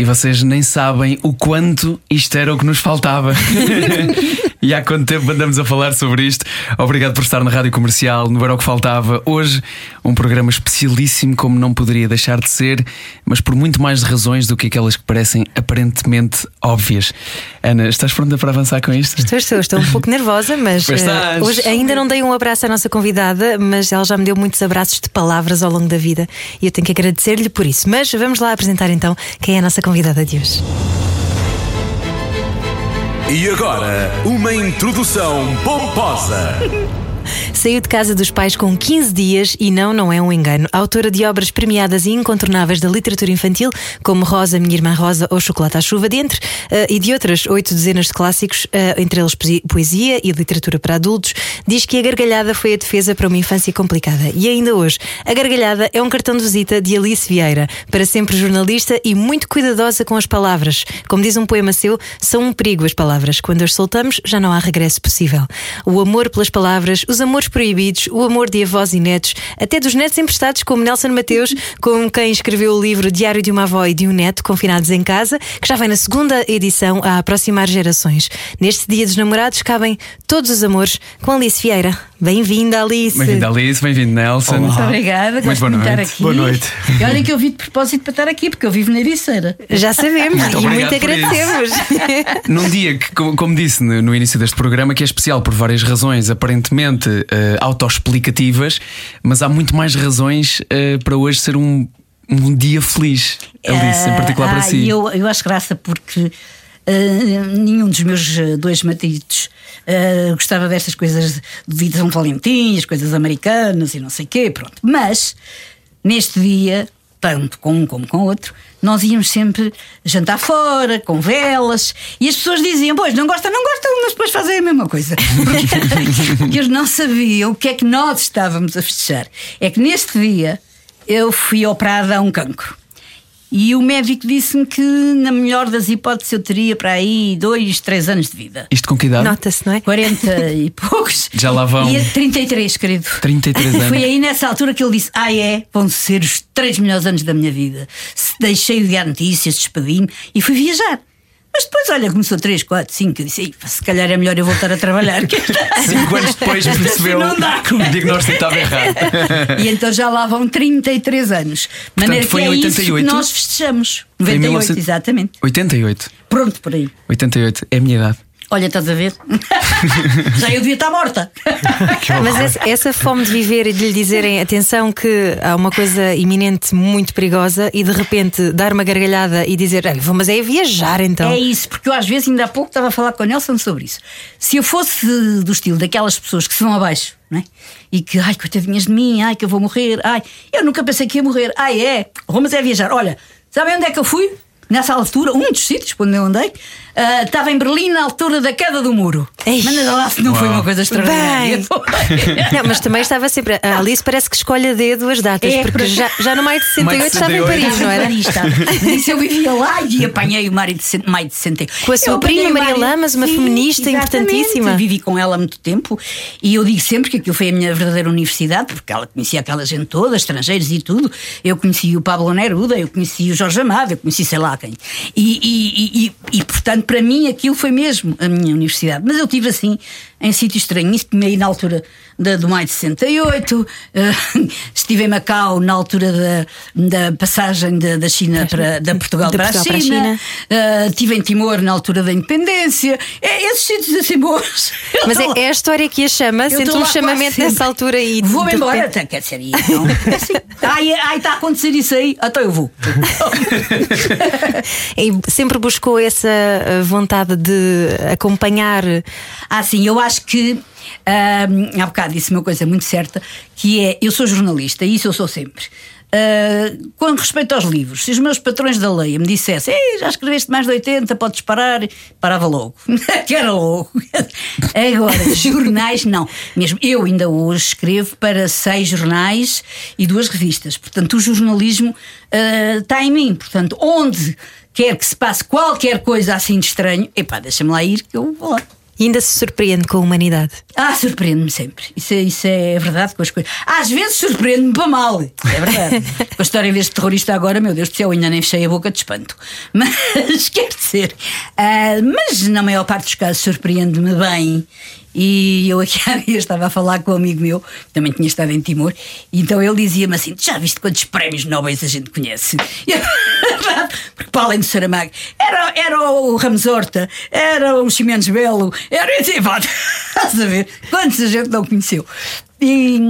E vocês nem sabem o quanto isto era o que nos faltava. e há quanto tempo andamos a falar sobre isto. Obrigado por estar na Rádio Comercial, no Era o que Faltava. Hoje, um programa especialíssimo, como não poderia deixar de ser, mas por muito mais razões do que aquelas que parecem aparentemente óbvias. Ana, estás pronta para avançar com isto? Estou, estou, estou um pouco nervosa, mas eh, hoje ainda não dei um abraço à nossa convidada, mas ela já me deu muitos abraços de palavras ao longo da vida e eu tenho que agradecer-lhe por isso. Mas vamos lá apresentar então quem é a nossa convidada de hoje. E agora, uma introdução pomposa. Saiu de casa dos pais com 15 dias e não, não é um engano. Autora de obras premiadas e incontornáveis da literatura infantil, como Rosa, Minha Irmã Rosa ou Chocolate à Chuva, dentre eh, e de outras oito dezenas de clássicos, eh, entre eles poesia e literatura para adultos, diz que a gargalhada foi a defesa para uma infância complicada. E ainda hoje, a gargalhada é um cartão de visita de Alice Vieira, para sempre jornalista e muito cuidadosa com as palavras. Como diz um poema seu, são um perigo as palavras. Quando as soltamos, já não há regresso possível. O amor pelas palavras, os amores proibidos, o amor de avós e netos, até dos netos emprestados, como Nelson Mateus, com quem escreveu o livro Diário de uma Avó e de um Neto, confinados em casa, que já vem na segunda edição a aproximar gerações. Neste Dia dos Namorados cabem todos os amores com Alice Vieira. Bem-vinda, Alice. Bem-vindo, Alice, bem-vindo, Nelson. Muito obrigada, Muito boa noite. aqui. Boa noite. E olha que eu vim de propósito para estar aqui, porque eu vivo na Ericeira. Já sabemos Muito e muito agradecemos. Num dia que, como, disse no início deste programa, que é especial por várias razões aparentemente eh, autoexplicativas, mas há muito mais razões eh, para hoje ser um, um dia feliz, Alice, em particular para ah, si. Eu, eu acho graça porque ah, nenhum dos meus dois maridos ah, gostava destas coisas de São Valentim, as coisas americanas e não sei o quê, pronto. Mas neste dia, tanto com um como com outro, nós íamos sempre jantar fora, com velas, e as pessoas diziam: Pois, não gostam, não gostam, mas depois fazem a mesma coisa. Porque, porque eles não sabiam o que é que nós estávamos a festejar. É que neste dia eu fui operada a um cancro. E o médico disse-me que, na melhor das hipóteses, eu teria para aí dois, três anos de vida. Isto com que idade? Nota-se, não é? 40 e poucos. Já lá vão. E a 33, querido. 33 anos. Foi aí nessa altura que ele disse: Ah, é? Vão ser os três melhores anos da minha vida. Se deixei de dar notícias, despedi-me e fui viajar. Mas depois, olha, começou 3, 4, 5. Eu disse: "Ei, Se calhar é melhor eu voltar a trabalhar. Cinco anos depois percebeu Assim que o diagnóstico estava errado. E então já lá vão 33 anos. De maneira foi que é em isso 88? que nós festejamos. Foi em 98, 1900 exatamente. 88. Pronto por aí. 88 é a minha idade. Olha, estás a ver? Já eu devia estar morta. Mas essa, essa fome de viver e de lhe dizerem atenção que há uma coisa iminente muito perigosa e de repente dar uma gargalhada e dizer, "Olha, vou, mas é viajar então. É isso, porque eu às vezes ainda há pouco estava a falar com o Nelson sobre isso. Se eu fosse do estilo daquelas pessoas que se vão abaixo, não é? E que, ai, coitadinhas de mim, ai, que eu vou morrer, ai, eu nunca pensei que ia morrer, ai, é, vou, mas é viajar. Olha, sabem onde é que eu fui? Nessa altura, um dos sítios onde eu andei, ah, estava em Berlim na altura da queda do muro. Ei. Mas lá se não foi uma coisa extraordinária. Não, mas também estava sempre. A Alice parece que escolhe a dedo as datas, É, porque por- já, já no maio de 68 Maio de estava em 68. Paris, não era? Paris, estava. Isso eu vivia lá e apanhei o Maio de 68. Com a sua prima Maria Mário- Lamas, uma feminista exatamente. importantíssima. Vivi com ela há muito tempo e eu digo sempre que aquilo foi a minha verdadeira universidade, porque ela conhecia aquela gente toda, estrangeiros e tudo. Eu conheci o Pablo Neruda, eu conheci o Jorge Amado, eu conheci sei lá quem. E, e, e, e, e, portanto, para mim aquilo foi mesmo a minha universidade. Mas eu tive assim, em sítios estranhos, aí na altura da, do maio de 68, eh, estive em Macau na altura da, da passagem da, da China para da Portugal, De para, Portugal a para a China, China. eh, estive em Timor na altura da independência, é, esses sítios assim bons. Eu Mas é, é a história que a chama, sente um chamamento nessa altura e. Vou-me de embora, repente- até quer dizer, então, é assim. ai, ai, está a acontecer isso aí, então eu vou. E sempre buscou essa uh, vontade de acompanhar. Ah, sim, eu acho que ahm, há bocado disse uma coisa muito certa, que é eu sou jornalista, e isso eu sou sempre. Uh, com respeito aos livros, se os meus patrões da lei me dissessem já escreveste mais de 80, podes parar, parava logo. que era logo. Agora, jornais, não. Mesmo eu ainda hoje escrevo para seis jornais e duas revistas. Portanto, o jornalismo uh, está em mim. Portanto, onde quer que se passe qualquer coisa assim de estranho, epá, deixa-me lá ir que eu vou lá. E ainda se surpreende com a humanidade. Ah, surpreende-me sempre. Isso, é, isso é verdade com as coisas. Às vezes surpreende-me para mal. É verdade. com a história deste terrorista agora, meu Deus do céu, ainda nem fechei a boca de espanto. Mas quer dizer, uh, mas na maior parte dos casos surpreende-me bem. E eu aqui há dias estava a falar com um amigo meu, que também tinha estado em Timor, e então ele dizia-me assim: Já viste quantos prémios nobres a gente conhece? Porque para além do Saramago, era, era o Ramos Horta, era o Ximenes Belo, era assim, pá, estás a ver? Quantos a gente não conheceu? E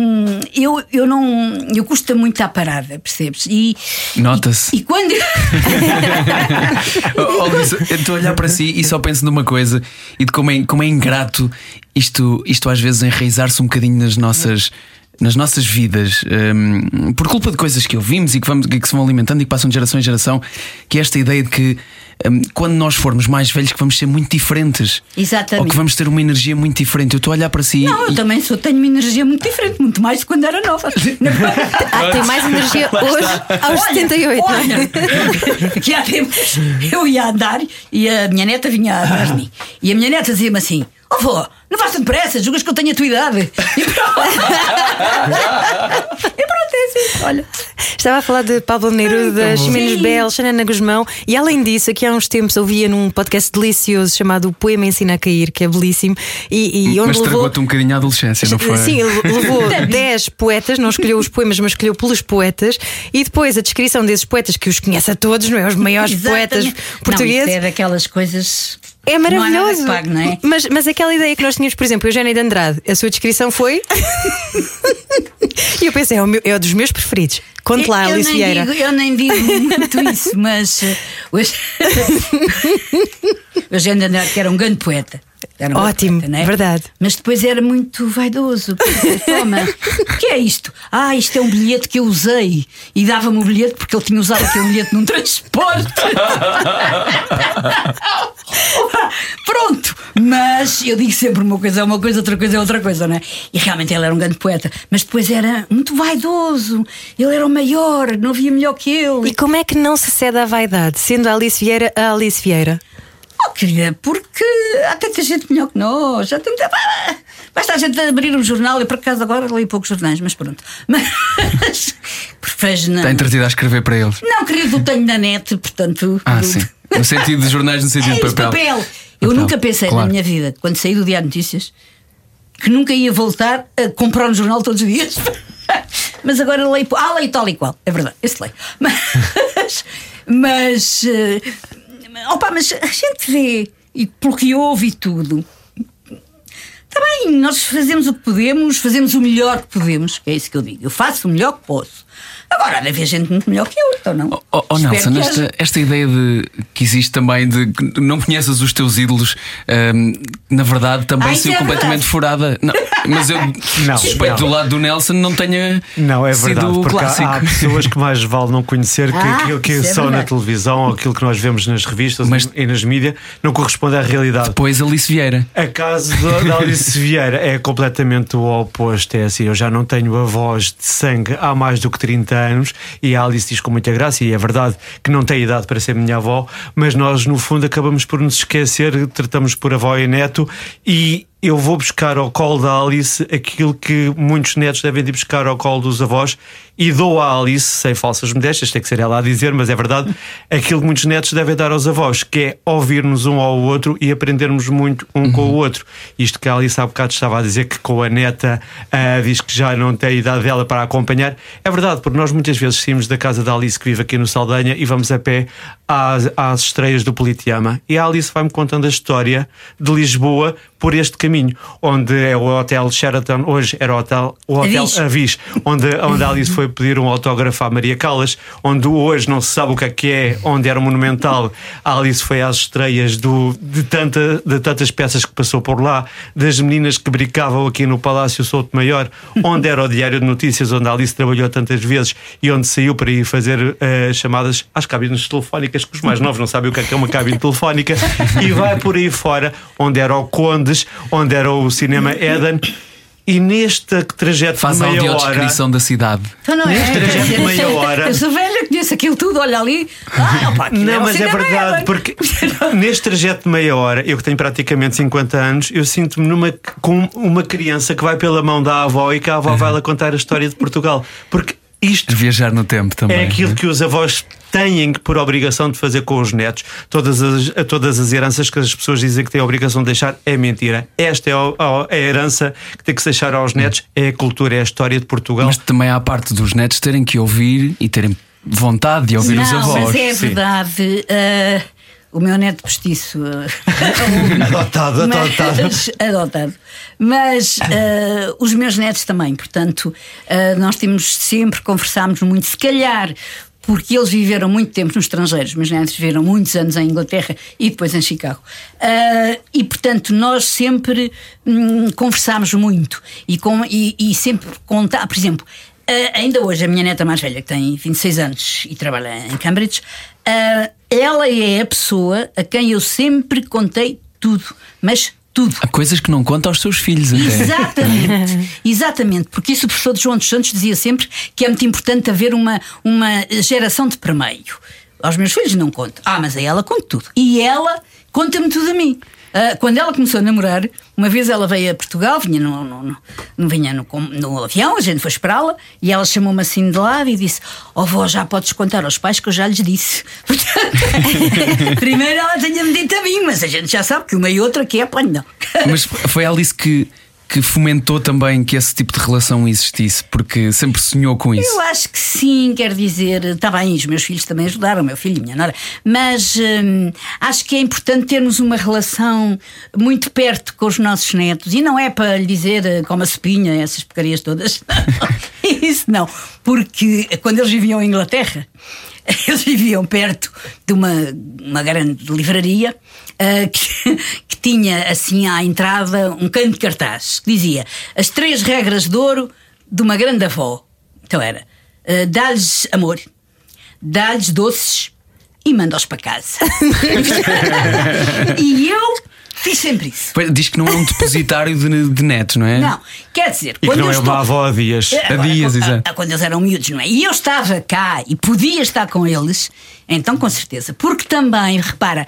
eu, eu não. Eu custa muito à parada, percebes? E. Nota-se. E, e, quando. oh, Luís, eu estou a olhar para si e só penso numa coisa e de como é, como é ingrato isto, isto às vezes enraizar-se um bocadinho nas nossas nas nossas vidas, um, por culpa de coisas que ouvimos e que, vamos, que se vão alimentando e que passam de geração em geração, que é esta ideia de que um, quando nós formos mais velhos que vamos ser muito diferentes. Exatamente. Ou que vamos ter uma energia muito diferente. Eu estou a olhar para si. Não, e... eu também sou, tenho uma energia muito diferente, muito mais quando era nova. ah, tem mais energia hoje aos olha, 78. Olha, que há tempos eu ia andar e a minha neta vinha atrás de mim. E a minha neta dizia-me assim: Oh, avó, não faças depressa, julgas que eu tenho a tua idade. E pronto. e pronto, é assim, olha. Estava a falar de Pablo Neruda, Ximenes Bel, Xanana Guzmão e além disso, aqui há uns tempos ouvia num podcast delicioso chamado O Poema Ensina a Cair, que é belíssimo. E, e onde mas levou... te um bocadinho à adolescência, não foi? Sim, levou 10 poetas, não escolheu os poemas, mas escolheu pelos poetas. E depois a descrição desses poetas, que os conhece a todos, não é? Os maiores Exatamente. poetas portugueses. Não, isso é daquelas coisas é maravilhoso. Não pago, não é? mas, mas aquela ideia que nós tínhamos, por exemplo, Eugénia de Andrade, a sua descrição foi. e eu pensei, é, o meu, é um dos meus preferidos. Conte lá, eu Alice Vieira. Digo, eu nem digo muito isso, mas. Uh, Eugénia de Andrade, que era um grande poeta. Era Ótimo, poeta, é? verdade. Mas depois era muito vaidoso. Toma, o que é isto? Ah, isto é um bilhete que eu usei. E dava-me o bilhete porque ele tinha usado aquele bilhete num transporte. Pronto, mas eu digo sempre uma coisa é uma coisa, outra coisa é outra coisa, não é? E realmente ele era um grande poeta, mas depois era muito vaidoso, ele era o maior, não havia melhor que ele. E como é que não se cede à vaidade, sendo a Alice Vieira a Alice Vieira? Oh, querida, porque há tanta gente melhor que nós. Já tanta... Basta a gente abrir um jornal. e por acaso agora leio poucos jornais, mas pronto. Mas. Prefere não. Está entretido a escrever para eles? Não, querido, tenho na net, portanto. Ah, sim. No sentido de jornais, no sentido é de papel. papel. Eu papel. nunca pensei claro. na minha vida, quando saí do Diário Notícias, que nunca ia voltar a comprar um jornal todos os dias. Mas agora leio. Ah, leio tal e qual. É verdade, esse leio. Mas. Mas. Opa, mas a gente vê, e pelo que ouve tudo. Está bem, nós fazemos o que podemos, fazemos o melhor que podemos, é isso que eu digo. Eu faço o melhor que posso. Agora deve haver gente muito melhor que eu, então não. Oh, oh Nelson, esta, esta ideia de que existe também de que não conheces os teus ídolos, um, na verdade também Ai, saiu é completamente verdade. furada. Não, mas eu não, suspeito não. do lado do Nelson não tenha não, é sido verdade, porque clássico. Há, há pessoas que mais vale não conhecer que ah, aquilo que é só na televisão ou aquilo que nós vemos nas revistas mas, e nas mídias não corresponde à realidade. Depois Alice Vieira. A caso da Alice Vieira é completamente o oposto. É assim, eu já não tenho a voz de sangue há mais do que 30 anos e a Alice diz com muita graça, e é verdade que não tem idade para ser minha avó, mas nós no fundo acabamos por nos esquecer, tratamos por avó e neto e eu vou buscar ao colo da Alice aquilo que muitos netos devem ir buscar ao colo dos avós e dou à Alice, sem falsas modéstias, tem que ser ela a dizer, mas é verdade, aquilo que muitos netos devem dar aos avós, que é ouvir-nos um ao outro e aprendermos muito um uhum. com o outro. Isto que a Alice há bocado estava a dizer que com a neta uh, diz que já não tem a idade dela para acompanhar. É verdade, porque nós muitas vezes saímos da casa da Alice que vive aqui no Saldanha e vamos a pé às, às estreias do Politeama. E a Alice vai-me contando a história de Lisboa por este caminho onde é o Hotel Sheraton, hoje era o Hotel, o hotel Avis. Avis, onde, onde a Alice foi pedir um autógrafo à Maria Callas, onde hoje não se sabe o que é que é, onde era monumental. A Alice foi às estreias do, de, tanta, de tantas peças que passou por lá, das meninas que brincavam aqui no Palácio Souto Maior, onde era o Diário de Notícias, onde a Alice trabalhou tantas vezes e onde saiu para ir fazer eh, chamadas às cabines telefónicas, que os mais novos não sabem o que é que é uma cabine telefónica, e vai por aí fora, onde era o Condes, onde era o Cinema Eden. E neste trajeto Faz de meia hora. audiodescrição da cidade. Então não é? Neste trajeto de meia Eu- hora- Eu sou velha, conheço aquilo tudo, olha ali. Ah, opa, Não, o mas é verdade, Eden. porque neste trajeto de meia hora, eu que tenho praticamente 50 anos, eu sinto-me numa, com uma criança que vai pela mão da avó e que a avó vai lá contar a história de Portugal. Porque isto Viajar no tempo também. é aquilo que os avós têm que, por obrigação de fazer com os netos. Todas as, todas as heranças que as pessoas dizem que têm a obrigação de deixar é mentira. Esta é a, a- herança que tem que se deixar aos netos, é a cultura, é a história de Portugal. Mas também há a parte dos netos terem que ouvir e terem vontade de ouvir os Não, avós. mas é sim. verdade. ah, o meu neto postiço. ah, Adotado, adotado. mas, adotado. Mas ah, os meus netos também, portanto, ah, nós temos sempre, conversámos muito, se calhar. Porque eles viveram muito tempo nos estrangeiros, meus netos viveram muitos anos em Inglaterra e depois em Chicago. Ah, e portanto, nós sempre hum, conversámos muito e, com, e, e sempre contar, por exemplo, ah, ainda hoje, a minha neta mais velha, que tem 26 anos e trabalha em Cambridge, ah, ela é a pessoa a quem eu sempre contei tudo, mas tudo. Há coisas que não conta aos seus filhos até. Exatamente, exatamente, porque isso o professor João dos Santos dizia sempre que é muito importante haver uma, uma geração de permeio. Aos meus filhos não conto. Ah, mas a ela conto tudo. E ela conta-me tudo a mim. Ah, quando ela começou a namorar, uma vez ela veio a Portugal, vinha no, no, no- não vinha no, no avião, a gente foi esperá-la e ela chamou-me assim de lado e disse: Ó vó, já podes contar aos pais que eu já lhes disse. Primeiro ela tinha-me dito a mim, mas a gente já sabe que uma e outra que é pano, não. Mas foi a Alice que, que fomentou também que esse tipo de relação existisse, porque sempre sonhou com isso. Eu acho que sim, quer dizer, está bem, os meus filhos também ajudaram, o meu filho e minha nora, mas hum, acho que é importante termos uma relação muito perto com os nossos netos e não é para lhe dizer eh, como a espinha, essas porcarias todas. Isso não, porque quando eles viviam em Inglaterra, eles viviam perto de uma, uma grande livraria ah, que, que tinha assim à entrada um canto de cartaz que dizia as três regras de ouro de uma grande avó. Então era ah, dá-lhes amor, dá-lhes doces e manda-os para casa. e eu fiz sempre isso. Pois, Diz que não é um depositário de, de netos, não é? Não, quer dizer, E que não eu é estou... uma avó a dias. É, agora, dias, qu- exato. a- Quando eles eram miúdos, não é? E eu estava cá e podia estar com eles, então com certeza. Porque também, repara,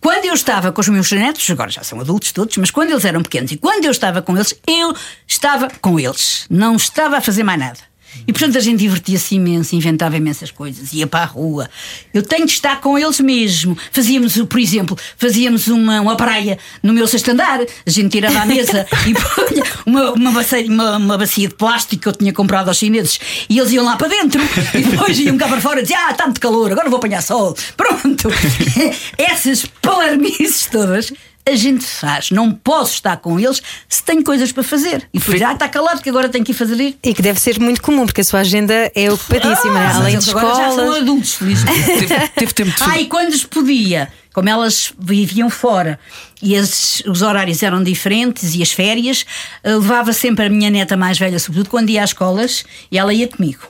quando eu estava com os meus netos, agora já são adultos todos, mas quando eles eram pequenos e quando eu estava com eles, eu estava com eles. Não estava a fazer mais nada. E portanto a gente divertia-se imenso, inventava imensas coisas, ia para a rua. Eu tenho de estar com eles mesmo. Fazíamos, por exemplo, fazíamos uma, uma praia no meu sexto andar, a gente tirava a mesa e punha uma, uma, bacia, uma, uma bacia de plástico que eu tinha comprado aos chineses e eles iam lá para dentro e depois iam cá para fora e diziam: Ah, está muito calor, agora vou apanhar sol. Pronto. Essas palarmices todas. A gente faz, não posso estar com eles se tenho coisas para fazer. E depois, ah, está calado que agora tenho que ir fazer isto. E que deve ser muito comum, porque a sua agenda é ocupadíssima, Ah, além de eles agora já são escolas. adultos, felizmente. Teve, teve tempo de Ah, e quando podia, como elas viviam fora e as- os horários eram diferentes e as férias, eh, levava sempre a minha neta mais velha, sobretudo quando ia às escolas, e ela ia comigo.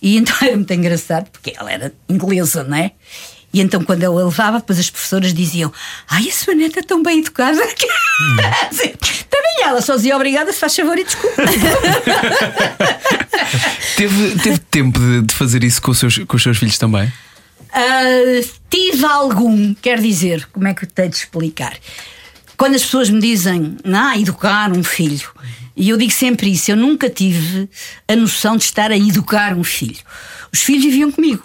E então era muito engraçado, porque ela era inglesa, não é? E então, quando eu a levava, depois as professoras diziam: Ai, a sua neta é tão bem educada. Assim, Também ela só dizia obrigada, se faz favor e desculpa. Teve, teve tempo de, de fazer isso com os, seus, com os seus filhos também? Ah, tive algum, quer dizer, como é que eu tenho de explicar? Quando as pessoas me dizem, ah, educar um filho, e eu digo sempre isso, eu nunca tive a noção de estar a educar um filho. Os filhos viviam comigo.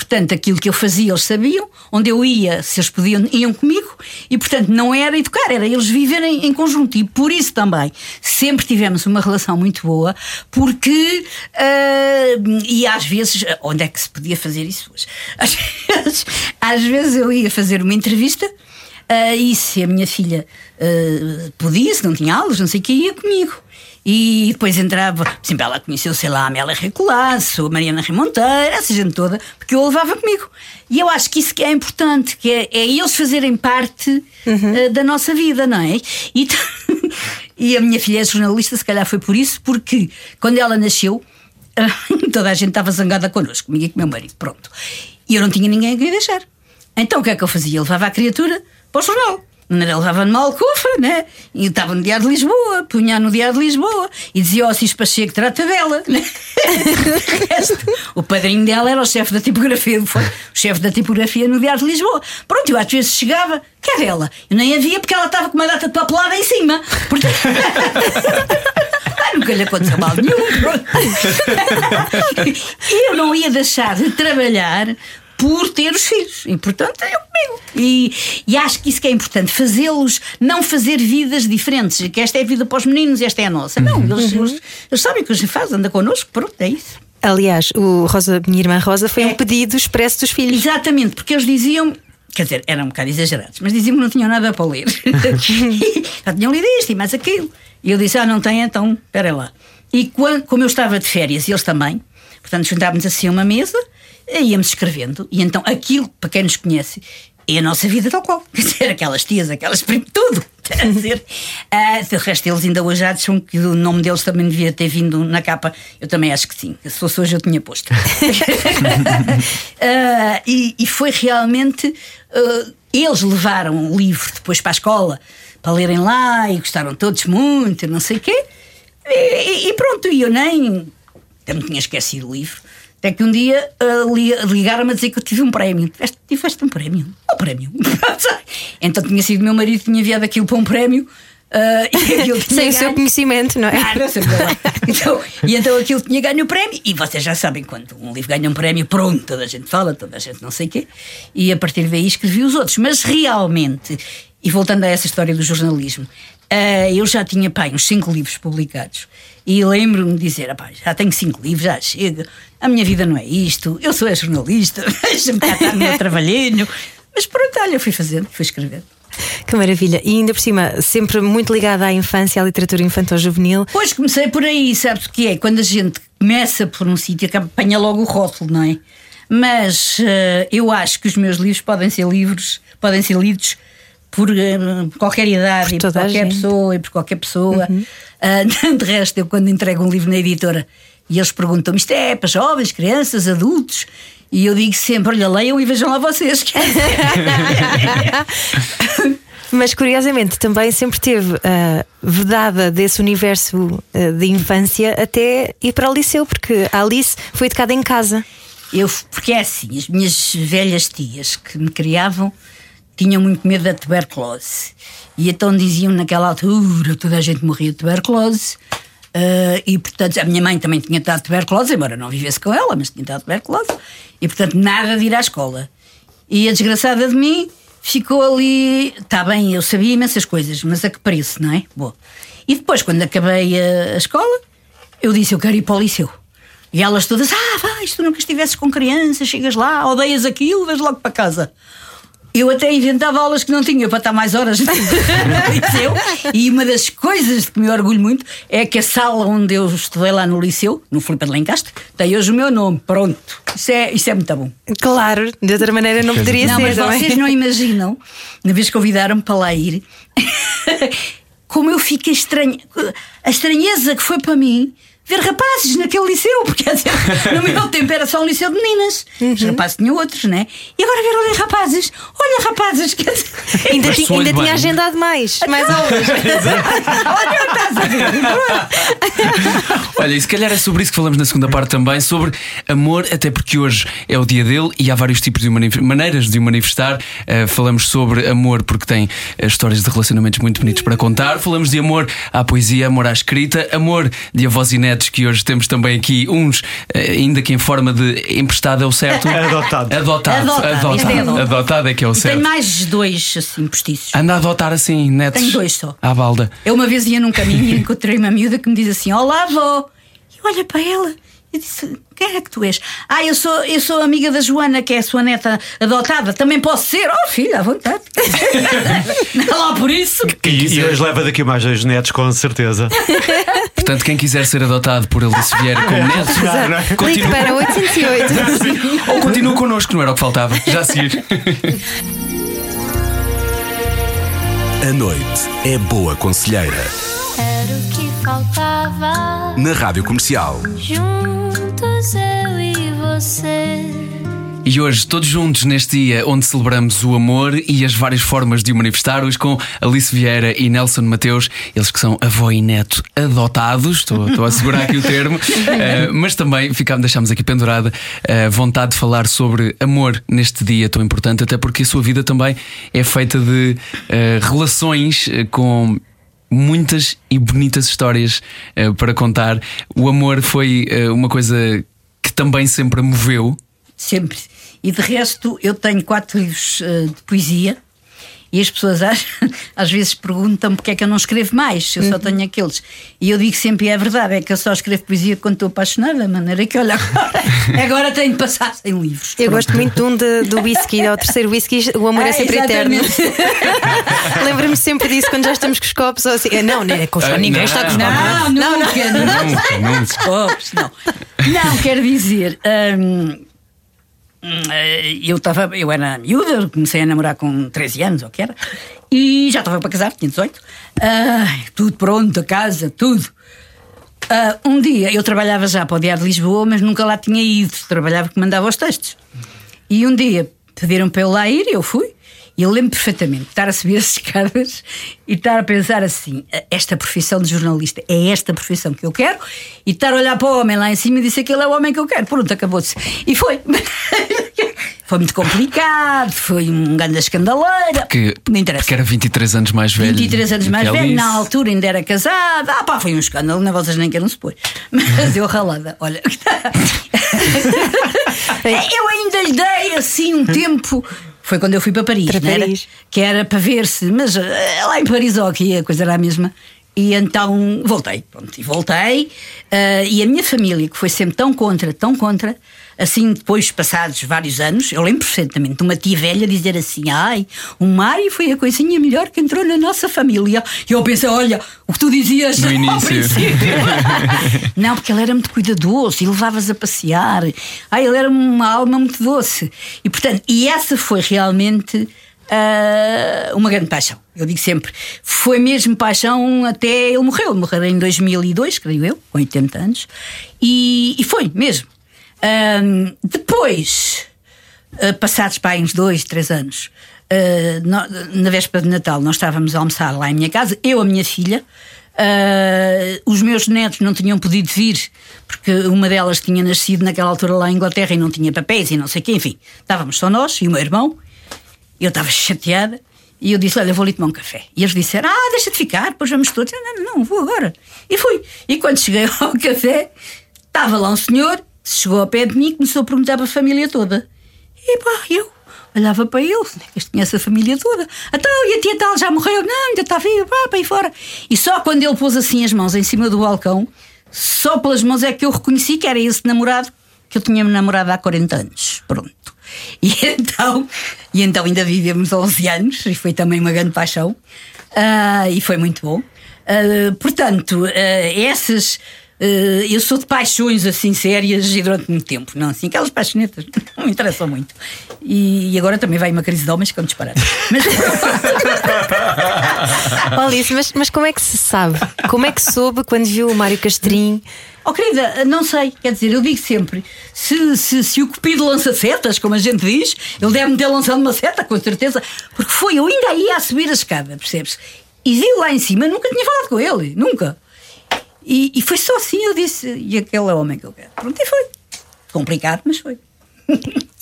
Portanto, aquilo que eu fazia, eles sabiam, onde eu ia, se eles podiam, iam comigo, e portanto não era educar, era eles viverem em conjunto. E por isso também sempre tivemos uma relação muito boa, porque, ah, e às vezes, onde é que se podia fazer isso hoje? Às vezes, às vezes eu ia fazer uma entrevista. Ah, e se a minha filha ah, podia, se não tinha aulas, não sei o que, ia comigo. E depois entrava, por exemplo, ela conheceu, sei lá, a Amélia Recolasso, a Mariana Rimonteira, essa gente toda, porque eu a levava comigo. E eu acho que isso é importante, que é, é eles fazerem parte ah, da nossa vida, não é? E, e a minha filha é jornalista, se calhar foi por isso, porque quando ela nasceu, toda a gente estava zangada connosco, comigo e com o meu marido, pronto. E eu não tinha ninguém a quem deixar. Então o que é que eu fazia? Eu levava a criatura para o jornal. Ele levava numa alcofa, né? E estava no Diário de Lisboa, punha no Diário de Lisboa e dizia ao Cis Pacheco: trata dela. Né? o padrinho dela era o chefe da tipografia, foi o chefe da tipografia no Diário de Lisboa. Pronto, eu às vezes chegava, que é dela? Eu nem havia porque ela estava com uma data de papelada em cima. Portanto... nunca lhe aconteceu mal nenhum. Eu não ia deixar de trabalhar por ter os filhos. E portanto eu comigo. E, e acho que isso que é importante, fazê-los não fazer vidas diferentes. Que esta é a vida para os meninos e esta é a nossa. Não, eles, eles, eles sabem o que a gente faz, anda connosco, pronto, é isso. Aliás, o Rosa, minha irmã Rosa, foi um pedido expresso dos filhos. Exatamente, porque eles diziam. Quer dizer, eram um bocado exagerados, mas diziam que não tinham nada para ler. Já tinham lido isto e mais aquilo. E eu disse: Ah, não tem, então, espera lá. E quando, como eu estava de férias e eles também, portanto, juntávamos assim uma mesa, íamos escrevendo. E então, aquilo, para quem nos conhece, é a nossa vida tal qual. Quer dizer, aquelas tias, aquelas primas, tudo. Quer dizer, uh, de resto, eles ainda hoje acham que o nome deles também devia ter vindo na capa. Eu também acho que sim. Se fosse hoje, eu tinha posto. uh, e, e, foi realmente. Uh, eles levaram o livro depois para a escola para lerem lá e gostaram todos muito, não sei o quê. E, e pronto, e eu nem. Eu não tinha esquecido o livro. Até que um dia uh, ligaram-me a dizer que eu tive um prémio. Tiveste, tiveste um prémio? Um prémio. então tinha sido meu marido que tinha enviado aquilo para um prémio. Uh, Sem o seu conhecimento, não é? Ah, não sei então, e então aquilo tinha ganho o prémio, e vocês já sabem quando um livro ganha um prémio, pronto, toda a gente fala, toda a gente não sei o quê, e a partir daí escrevi os outros. Mas realmente, e voltando a essa história do jornalismo, uh, eu já tinha pai, uns cinco livros publicados. E lembro-me de dizer: já tenho cinco livros, já chega, a minha vida não é isto, eu sou jornalista, deixa-me cá estar no meu trabalhinho. Mas pronto, olha, fui fazendo, fui escrevendo. Que maravilha. E ainda por cima, sempre muito ligada à infância, à literatura infantil-juvenil. Pois comecei por aí, sabes o que é? Quando a gente começa por um sítio, apanha logo o rótulo, não é? Mas uh, eu acho que os meus livros podem ser livros, podem ser lidos por uh, qualquer idade, por, por qualquer pessoa e por qualquer pessoa. Uhum. Uh, de resto, eu quando entrego um livro na editora e eles perguntam-me isto é para jovens, crianças, adultos. E eu digo sempre: olha, leiam e vejam lá vocês. Mas curiosamente também sempre teve uh, vedada desse universo uh, de infância até ir para o liceu, porque a Alice foi educada em casa. Eu, porque é assim, as minhas velhas tias que me criavam tinham muito medo da tuberculose. E então diziam naquela altura toda a gente morria de tuberculose. Uh, e portanto, a minha mãe também tinha estado tuberculose, embora não vivesse com ela, mas tinha estado tuberculose. E portanto, nada de ir à escola. E a desgraçada de mim ficou ali. Está bem, eu sabia imensas coisas, mas a que preço, não é? Bom. E depois, quando acabei a, a escola, eu disse: Eu quero ir para o liceu. E elas todas: Ah, vais, tu nunca estivesses com crianças, chegas lá, odeias aquilo, vais logo para casa. Eu até inventava aulas que não tinha para estar mais horas no liceu. E uma das coisas de que me orgulho muito é que a sala onde eu estudei lá no liceu, no Filipe de Lencastre, tem hoje o meu nome. Pronto. Isso é, isso é muito bom. Claro, de outra maneira não poderia não, ser. Mas também. vocês não imaginam, na vez que convidaram-me para lá ir, como eu fiquei estranha. A estranheza que foi para mim ver rapazes naquele liceu, porque quer dizer, no meu tempo era só um liceu de meninas, uhum. os rapazes tinham outros, né? E agora ver ali rapazes, olha rapazes, quer dizer, ainda, ti, ainda tinha agendado mais, mais aulas. olha, estás a ver. olha, e se calhar é sobre isso que falamos na segunda parte também, sobre amor, até porque hoje é o dia dele e há vários tipos de maneiras de o manifestar. Uh, falamos sobre amor porque tem uh, histórias de relacionamentos muito bonitos para contar. Falamos de amor à poesia, amor à escrita, amor de avós e netos que hoje temos também aqui, uns eh, ainda que em forma de emprestado é o certo. Adotado. Adotado. Adotado. Adotado. É, adotado. adotado é que é o certo. Tem mais dois assim postiços. Anda a adotar assim, netos. Tenho dois só. À balda. Eu uma vez ia num caminho e encontrei uma miúda que me diz assim: Olá, avó. E olha para ela Eu disse: Quem é que tu és? Ah, eu sou, eu sou amiga da Joana, que é a sua neta adotada. Também posso ser? Oh, filha, à vontade. Não lá por isso. E, e hoje leva daqui mais dois netos, com certeza. Portanto, quem quiser ser adotado por Alice Vieira como neto, Ligue continua, para 808. ou continua connosco, não era o que faltava. Já a seguir. A noite é boa conselheira. Era o que faltava. Na Rádio Comercial. Juntos eu e você. E hoje, todos juntos neste dia onde celebramos o amor e as várias formas de o manifestar, hoje com Alice Vieira e Nelson Mateus, eles que são avó e neto adotados, estou, estou a segurar aqui o termo, eh, mas também ficámos, deixámos aqui pendurada a vontade de falar sobre amor neste dia tão importante, até porque a sua vida também é feita de eh, relações eh, com muitas e bonitas histórias eh, para contar. O amor foi eh, uma coisa que também sempre a moveu. Sempre. E de resto, eu tenho quatro livros eh, de poesia. E as pessoas às, às vezes perguntam porque é que eu não escrevo mais, eu só tenho aqueles. E eu digo sempre, e é verdade, é que eu só escrevo poesia quando estou apaixonada, maneira que, olha, agora, agora tenho de passar sem livros. Eu gosto muito de um de- do whisky, ao terceiro whisky, o amor é Ah, sempre eterno. exatamente. Lembro-me sempre disso quando já estamos com os copos. Ou assim. Eh, Não, não é com os Ah, ninguém não. está com os copos. Não, nunca, nunca. Nunca, nunca. Copos, não. Não, quero dizer. hum, hum, eh, eu estava, eu era miúda, comecei a namorar com 13 anos, ou que era, e já estava para casar, tinha 18. Ai, tudo pronto, a casa, tudo. Ah, um dia eu trabalhava já para o Diário de Lisboa, mas nunca lá tinha ido. Trabalhava que mandava os textos. E um dia pediram para eu lá ir e eu fui. E eu lembro perfeitamente de estar a subir as escadas e estar a pensar assim: esta profissão de jornalista é esta profissão que eu quero, e estar a olhar para o homem lá em cima e dizer que ele é o homem que eu quero. Pronto, acabou-se. E foi. foi muito complicado, foi um grande escandaleira. Que, não interessa. porque era 23 anos mais velho. 23 anos mais velho, na altura ainda era casada. Ah, pá, foi um escândalo, não vocês nem queiram supor. Mas eu ralada, olha. eu ainda lhe dei assim um tempo. Foi quando eu fui para Paris, Para era? Que era para ver se. Mas eh, lá em Paris ou aqui a coisa era a mesma. E então voltei, pronto, e voltei. eh, e a minha família, que foi sempre tão contra, tão contra, assim, depois, passados vários anos, eu lembro perfeitamente de uma tia velha dizer assim: ai, o Mário foi a coisinha melhor que entrou na nossa família. E eu pensei: olha, o que tu dizias No início. Não, porque ele era muito cuidadoso e levavas a passear. Ai, ele era uma alma muito doce. E portanto, e essa foi realmente ah, uma grande paixão. Eu digo sempre, foi mesmo paixão até ele morreu. Ele morreu em 2002, creio eu, com 80 anos. E, e foi mesmo. Ahm, depois, ah, passados para uns dois, três anos, ah, no- na véspera de Natal, nós estávamos a almoçar lá em minha casa, eu, a minha filha. ah, os meus netos não tinham podido vir porque uma delas tinha nascido naquela altura lá em Inglaterra e não tinha papéis e não sei o quê, enfim, estávamos só nós e o meu irmão. Eu estava chateada e eu disse: Olha, vou ali tomar um café. E eles disseram: Ah, deixa de ficar, depois vamos todos. Não, não, não, vou agora. E fui. E quando cheguei ao café, estava lá um senhor, chegou ao pé de mim e começou a perguntar para a família toda. E pá, eu olhava para ele, este conhece a família toda. Então, e a tia tal já morreu? Não, ainda está viva, pá, para aí fora. E só quando ele pôs assim as mãos em cima do balcão, só pelas mãos é que eu reconheci que era esse namorado que eu tinha namorado há 40 anos. Pronto. E então, e então ainda vivemos 11 anos e foi também uma grande paixão. Ah, e foi muito bom. Ah, portanto, ah, essas. Ah, eu sou de paixões assim sérias e durante muito tempo, não assim, aquelas paixonetas não me interessam muito. E, agora também vai uma crise de homens que é um disparate. Mas Alice, mas, mas como é que se sabe? Como é que soube quando viu o Mário Castrinho? Oh, querida, não sei, quer dizer, eu digo sempre: se, se, se o Cupido lança setas, como a gente diz, ele deve-me ter lançado uma seta, com certeza, porque foi, eu ainda ia a subir a escada, percebes? E vi lá em cima, nunca tinha falado com ele, nunca. E, e foi só assim, eu disse: e aquele é o homem que eu quero. Pronto, e foi. Complicado, mas foi.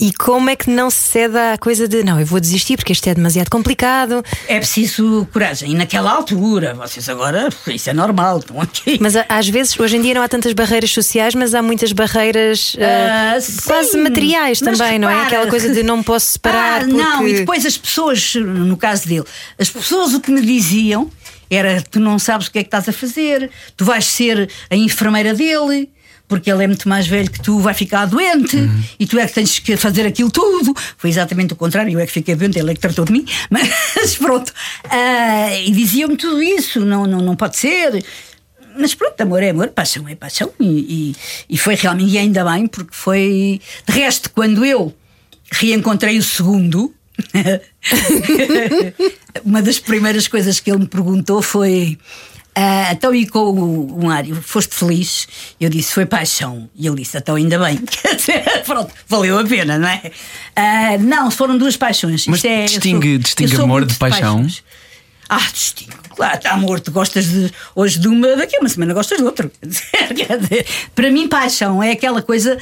E como é que não se cede à coisa de não, eu vou desistir porque isto é demasiado complicado? É preciso coragem. E naquela altura, vocês agora, isso é normal, estão aqui. Mas às vezes, hoje em dia, não há tantas barreiras sociais, mas há muitas barreiras Ah, sim, quase materiais mas também, não é? Aquela coisa de não posso separar. Ah, porque... Não, e depois as pessoas, no caso dele, as pessoas o que me diziam era: tu não sabes o que é que estás a fazer, tu vais ser a enfermeira dele, porque ele é muito mais velho que tu, vai ficar doente Uhum. e tu é que tens que fazer aquilo tudo. Foi exatamente o contrário, eu é que fiquei doente, ele é que tratou de mim, mas pronto. Ah, e diziam-me tudo isso, não, não, não pode ser. Mas pronto, amor é amor, paixão é paixão, e, e, e foi realmente, e ainda bem, porque foi. De resto, quando eu reencontrei o segundo. Uma das primeiras coisas que ele me perguntou foi: ah, Então, e com o, o Mário, foste feliz? Eu disse: Foi paixão. E ele disse: Então, ainda bem. Quer dizer, pronto, valeu a pena, não é? Ah, não, foram duas paixões. Mas Isto é, distingue- sou- distingue amor de paixão? paixões. Ah, distingo. Claro, tá, amor, tu gostas de hoje de uma, daqui a uma semana gostas de outra. Quer dizer, para mim, paixão é aquela coisa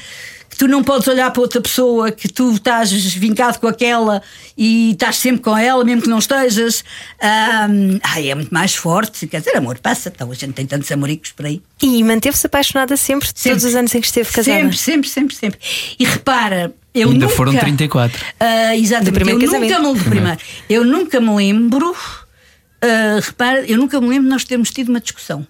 que tu não podes olhar para outra pessoa, que tu estás vincado com aquela e estás sempre com ela, mesmo que não estejas. Ahm, ai, é muito mais forte. Quer dizer, amor, passa. Então a gente tem tantos amoricos por aí. E manteve-se apaixonada sempre, todos os anos em que esteve casada. Sempre, sempre, sempre, sempre. E repara, eu Ainda nunca, foram 34. Ah, exatamente. Do primeiro eu casamento. nunca me, do primeiro. Eu nunca me lembro. ah, repara, eu nunca me lembro de nós termos tido uma discussão.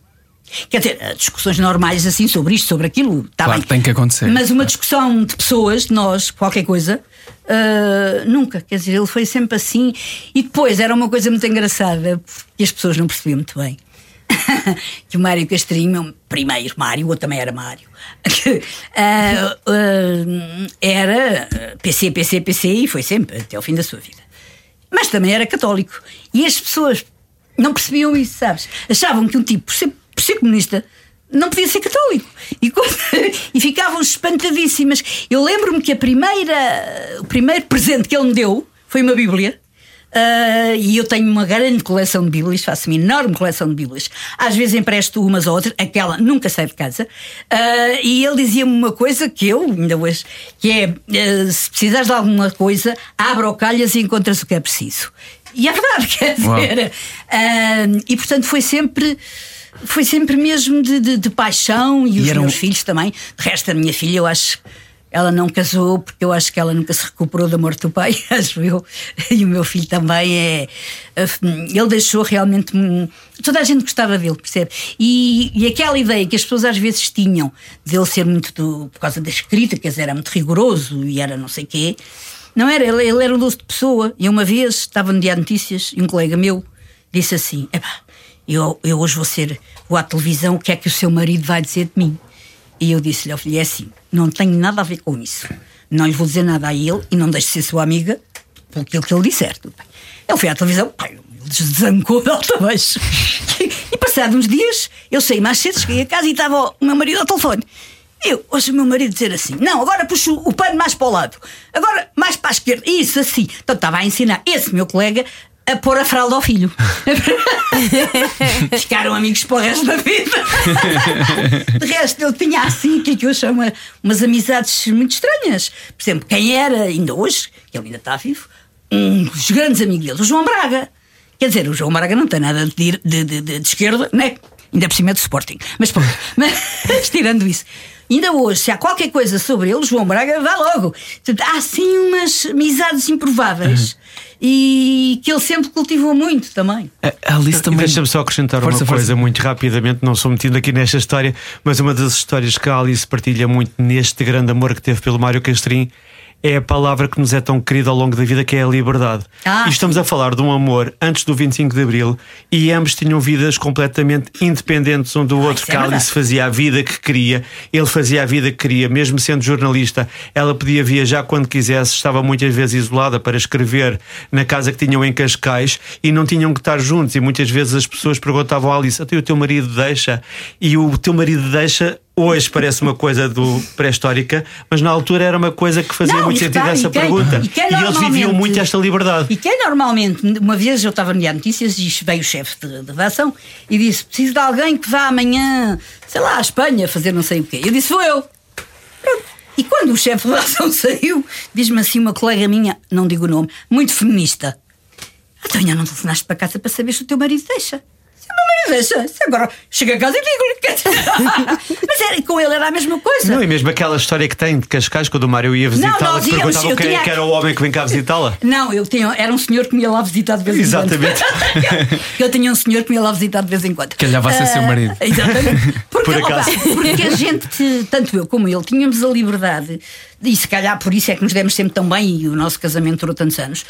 Quer dizer, ah, discussões normais assim sobre isto, sobre aquilo, está Claro, bem. tem que acontecer. Mas uma discussão de pessoas, de nós, qualquer coisa, ah, nunca. Quer dizer, ele foi sempre assim. E depois era uma coisa muito engraçada, porque as pessoas não percebiam muito bem. que o Mário Castrinho, meu primeiro Mário, o outro também era Mário, que, ah, ah, era PC, PC, PC e foi sempre até ao fim da sua vida. Mas também era católico. E as pessoas não percebiam isso, sabes? Achavam que um tipo, ser, por ser comunista, não podia ser católico. E, quando- e ficavam espantadíssimas. Eu lembro-me que a primeira, o primeiro presente que ele me deu foi uma Bíblia. Ah, e eu tenho uma grande coleção de Bíblias, faço uma enorme coleção de Bíblias. Às vezes empresto umas ou outras, aquela nunca sai de casa. Ah, e ele dizia-me uma coisa que eu, ainda hoje, que é: ah, se precisares de alguma coisa, abra o calhas e encontras o que é preciso. E é verdade, quer dizer. e portanto foi sempre. Foi sempre mesmo de, de- de paixão e, E os eram- meus filhos também. De resto, a minha filha, eu acho. Ela não casou porque eu acho que ela nunca se recuperou da morte do pai, acho eu. E o meu filho também é. Ele deixou realmente. Toda a gente gostava dele, percebe? E, e aquela ideia que as pessoas às vezes tinham de ele ser muito. do- por causa das críticas, era muito rigoroso e era não sei quê. Não era, ele, ele era um doce de pessoa. E uma vez estava no Diário de Notícias e um colega meu disse assim: Epá, eu, eu hoje vou ser. Vou à televisão, o que é que o seu marido vai dizer de mim? E eu disse-lhe é assim, não tenho nada a ver com isso. Não lhe vou dizer nada a ele e não deixe de ser sua amiga pelo que ele disser. Tudo bem. Ele foi à televisão, pai, ele desancou de alto a baixo. E passados uns dias, eu saí mais cedo, cheguei a casa e estava o meu marido ao telefone. Eu ouço o meu marido dizer assim: Não, agora puxo o pano mais para o lado, agora mais para a esquerda, isso assim. Então estava a ensinar esse meu colega a pôr a fralda ao filho. Ficaram amigos para o resto da vida. De resto, ele tinha assim, que, é que eu chamo umas amizades muito estranhas. Por exemplo, quem era, ainda hoje, que ele ainda está vivo, um dos grandes amigos dele, o João Braga. Quer dizer, o João Braga não tem nada de, de, de, de- de esquerda, né? Ainda por cima é do Sporting. Mas pronto, mas, tirando isso. Ainda hoje, se há qualquer coisa sobre ele, o João Braga vai logo. Portanto, há assim umas amizades improváveis e que ele sempre cultivou muito também. A Alice também. Deixa-me só acrescentar Força, uma força. coisa muito rapidamente, não sou metido aqui nesta história, mas uma das histórias que a Alice partilha muito neste grande amor que teve pelo Mário Castrim é a palavra que nos é tão querida ao longo da vida, que é a liberdade. Ah, e estamos a falar de um amor antes do 25 de Abril e ambos tinham vidas completamente independentes um do outro. isso é a fazia a vida que queria, ele fazia a vida que queria, mesmo sendo jornalista, ela podia viajar quando quisesse, estava muitas vezes isolada para escrever na casa que tinham em Cascais e não tinham que estar juntos. E muitas vezes as pessoas perguntavam à Alice: até o teu marido deixa? E o teu marido deixa. Hoje parece uma coisa do pré-histórica, mas na altura era uma coisa que fazia Não, muito e sentido repare, essa e quem- pergunta. e quem eles viviam muito esta liberdade. E quem normalmente, uma vez eu estava no Diário de Notícias e veio o chefe de, de redação e disse: preciso de alguém que vá amanhã, sei lá, à Espanha fazer não sei o quê. Eu disse: vou eu. Pronto. E quando o chefe de redação saiu, diz-me assim uma colega minha, não digo o nome, muito feminista: Então ainda não telefonaste para casa para saber se o teu marido deixa. Se o meu marido deixa. Agora chego a casa e digo-lhe. Mas era, com ele era a mesma coisa. Não, e mesmo aquela história que tem de Cascais, quando o Mário ia visitá-la, que perguntavam quem tinha- é que era o homem que vem cá visitá-la. Não, eu tinha, era um senhor que me ia lá visitar de vez em Exatamente. quando. eu tinha um senhor que me ia lá visitar de vez em quando. Calhava a ser seu Ah, marido. Exatamente. Porque, Por acaso. opa, porque a gente, tanto eu como ele, tínhamos a liberdade, e se calhar por isso é que nos demos sempre tão bem e o nosso casamento durou tantos anos.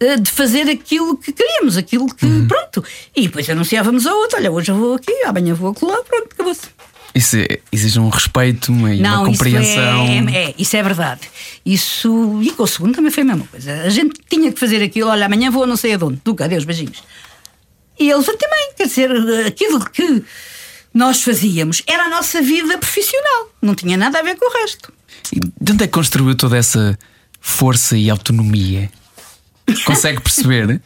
Eh, De fazer aquilo que queríamos, aquilo que. Uhum. Pronto. E depois anunciávamos ao outro: olha, hoje eu vou aqui, amanhã vou acolá, pronto, acabou-se. Isso é- exige um respeito uma, e uma compreensão. Isso é, é, isso é verdade. Isso. E com o segundo também foi a mesma coisa. A gente tinha que fazer aquilo, olha, amanhã vou a não sei aonde. Duca, adeus, beijinhos. E eles também, quer dizer, aquilo que nós fazíamos era a nossa vida profissional. Não tinha nada a ver com o resto. E de onde é que construiu toda essa força e autonomia? Consegue perceber?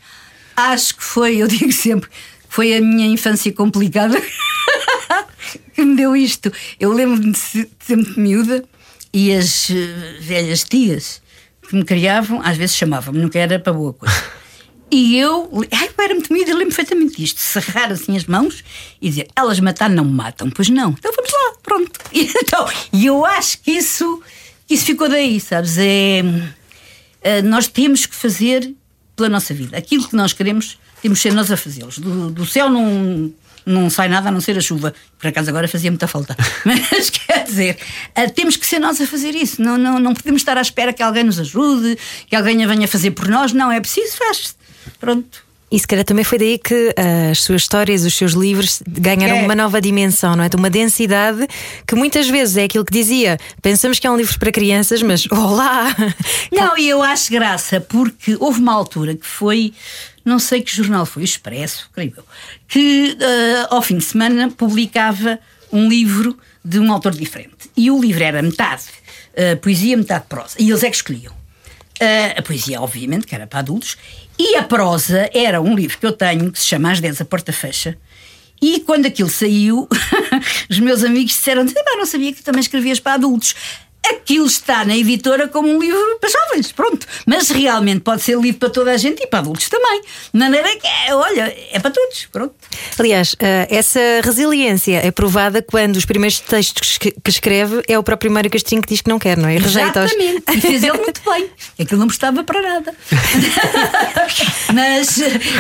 Acho que foi, eu digo sempre, foi a minha infância complicada que me deu isto. Eu lembro-me de se- de sempre de miúda e as eh, velhas tias que me criavam, às vezes chamavam-me, nunca era para boa coisa. E eu, ai, eu era muito miúda, lembro perfeitamente disto: cerrar assim as mãos e dizer, elas matar não me matam. Pois não, então vamos lá, pronto. E, então, eu acho que isso, isso ficou daí, sabes? É. Uh, nós temos que fazer pela nossa vida. Aquilo que nós queremos, temos que ser nós a fazê-los. Do, do céu não, não sai nada a não ser a chuva. Por acaso agora fazia muita falta. Mas quer dizer, uh, temos que ser nós a fazer isso. Não, não, não podemos estar à espera que alguém nos ajude, que alguém a venha fazer por nós. Não, é preciso, faz Pronto. E se calhar também foi daí que ah, as suas histórias, os seus livros ganharam É. uma nova dimensão, não é? De Uma densidade que muitas vezes é aquilo que dizia. Pensamos que é um livro para crianças, mas olá! Não, e eu acho graça, porque houve uma altura que foi, não sei que jornal foi, o Expresso, creio eu, que eh, ao fim de semana publicava um livro de um autor diferente. E o livro era metade eh, poesia, metade prosa. E eles é que escolhiam. A poesia, obviamente, que era para adultos, e a prosa era um livro que eu tenho que se chama Às 10 a Porta Fecha. E quando aquilo saiu, os meus amigos disseram: "Epá, não sabia que também escrevias para adultos. Aquilo está na editora como um livro para jovens, pronto. Mas realmente pode ser livro para toda a gente e para adultos também. De maneira que, é, olha, é para todos, pronto. Aliás, ah, essa resiliência é provada quando os primeiros textos que escreve é o próprio Mário Castrinho que diz que não quer, não é? E Rejeita-os. Exatamente. E fez ele muito bem. Aquilo não prestava para nada. Mas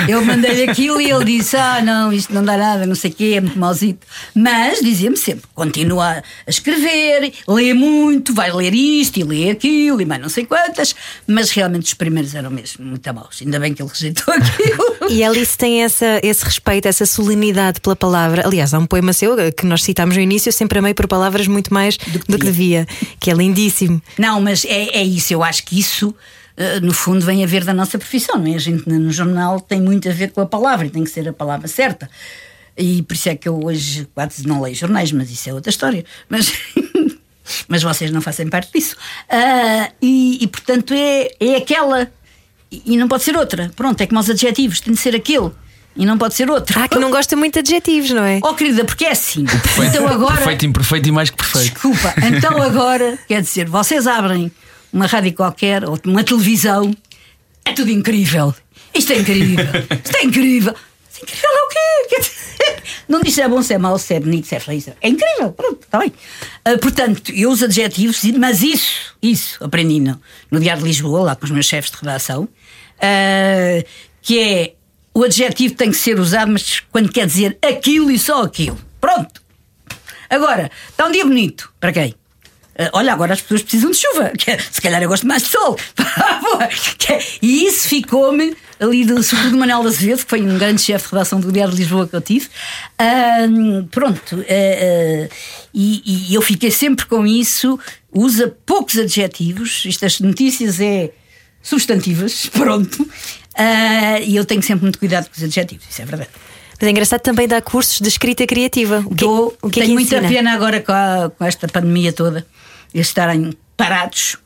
eu mandei-lhe aquilo e ele disse: Ah, não, isto não dá nada, não sei o quê, é muito mauzito. Mas dizia-me sempre: continua a escrever, lê muito, vai ler isto e lê aquilo e mais não sei quantas. Mas realmente os primeiros eram mesmo muito maus. Ainda bem que ele rejeitou aquilo. E Alice tem essa, esse respeito, essa solenidade pela palavra. Aliás, há um poema seu que nós citámos no início, eu sempre amei por palavras muito mais do que, devia, que é lindíssimo. Não, mas é, é isso, eu acho que isso. eh, no fundo, vem a ver da nossa profissão, não é? A gente no jornal tem muito a ver com a palavra e tem que ser a palavra certa. E por isso é que eu hoje quase não leio jornais, mas isso é outra história. Mas, mas vocês não fazem parte disso. Ah, e, e, portanto é, é aquela. E, e não pode ser outra. Pronto, é como os adjetivos, tem de ser aquele. E não pode ser outro. Há que não gosta muito de adjetivos, não é? Oh, querida, porque é assim. Perfeito, então agora. perfeito, imperfeito e mais que perfeito. Desculpa, então agora, quer dizer, vocês abrem uma rádio qualquer ou uma televisão, é tudo incrível. Isto é incrível. Isto é incrível. Incrível é o quê? Não diz se é bom, se é mau, se é bonito, se é se é- incrível, pronto, está bem. Ah, portanto, eu uso adjetivos, mas isso, isso, aprendi no, no Diário de Lisboa, lá com os meus chefes de redação, ah, que é o adjetivo tem que ser usado, mas quando quer dizer aquilo e só aquilo. Pronto. Agora, está um dia bonito. Para quem? Ah, olha, agora as pessoas precisam de chuva. É- se calhar eu gosto mais de sol. É- e isso ficou-me ali, do, sobretudo do Manuel de Azevedo, que foi um grande chefe de redação do Diário de Lisboa que eu tive. Ah, pronto. ah, ah, e, e eu fiquei sempre com isso. Usa poucos adjetivos. Isto das notícias é substantivas. Pronto. E eu tenho sempre muito cuidado com os adjetivos. Isso é verdade. Mas é engraçado também dar cursos de escrita criativa. O que, Dou, o que é tenho que muita pena agora com, a- com esta pandemia toda, estarem parados.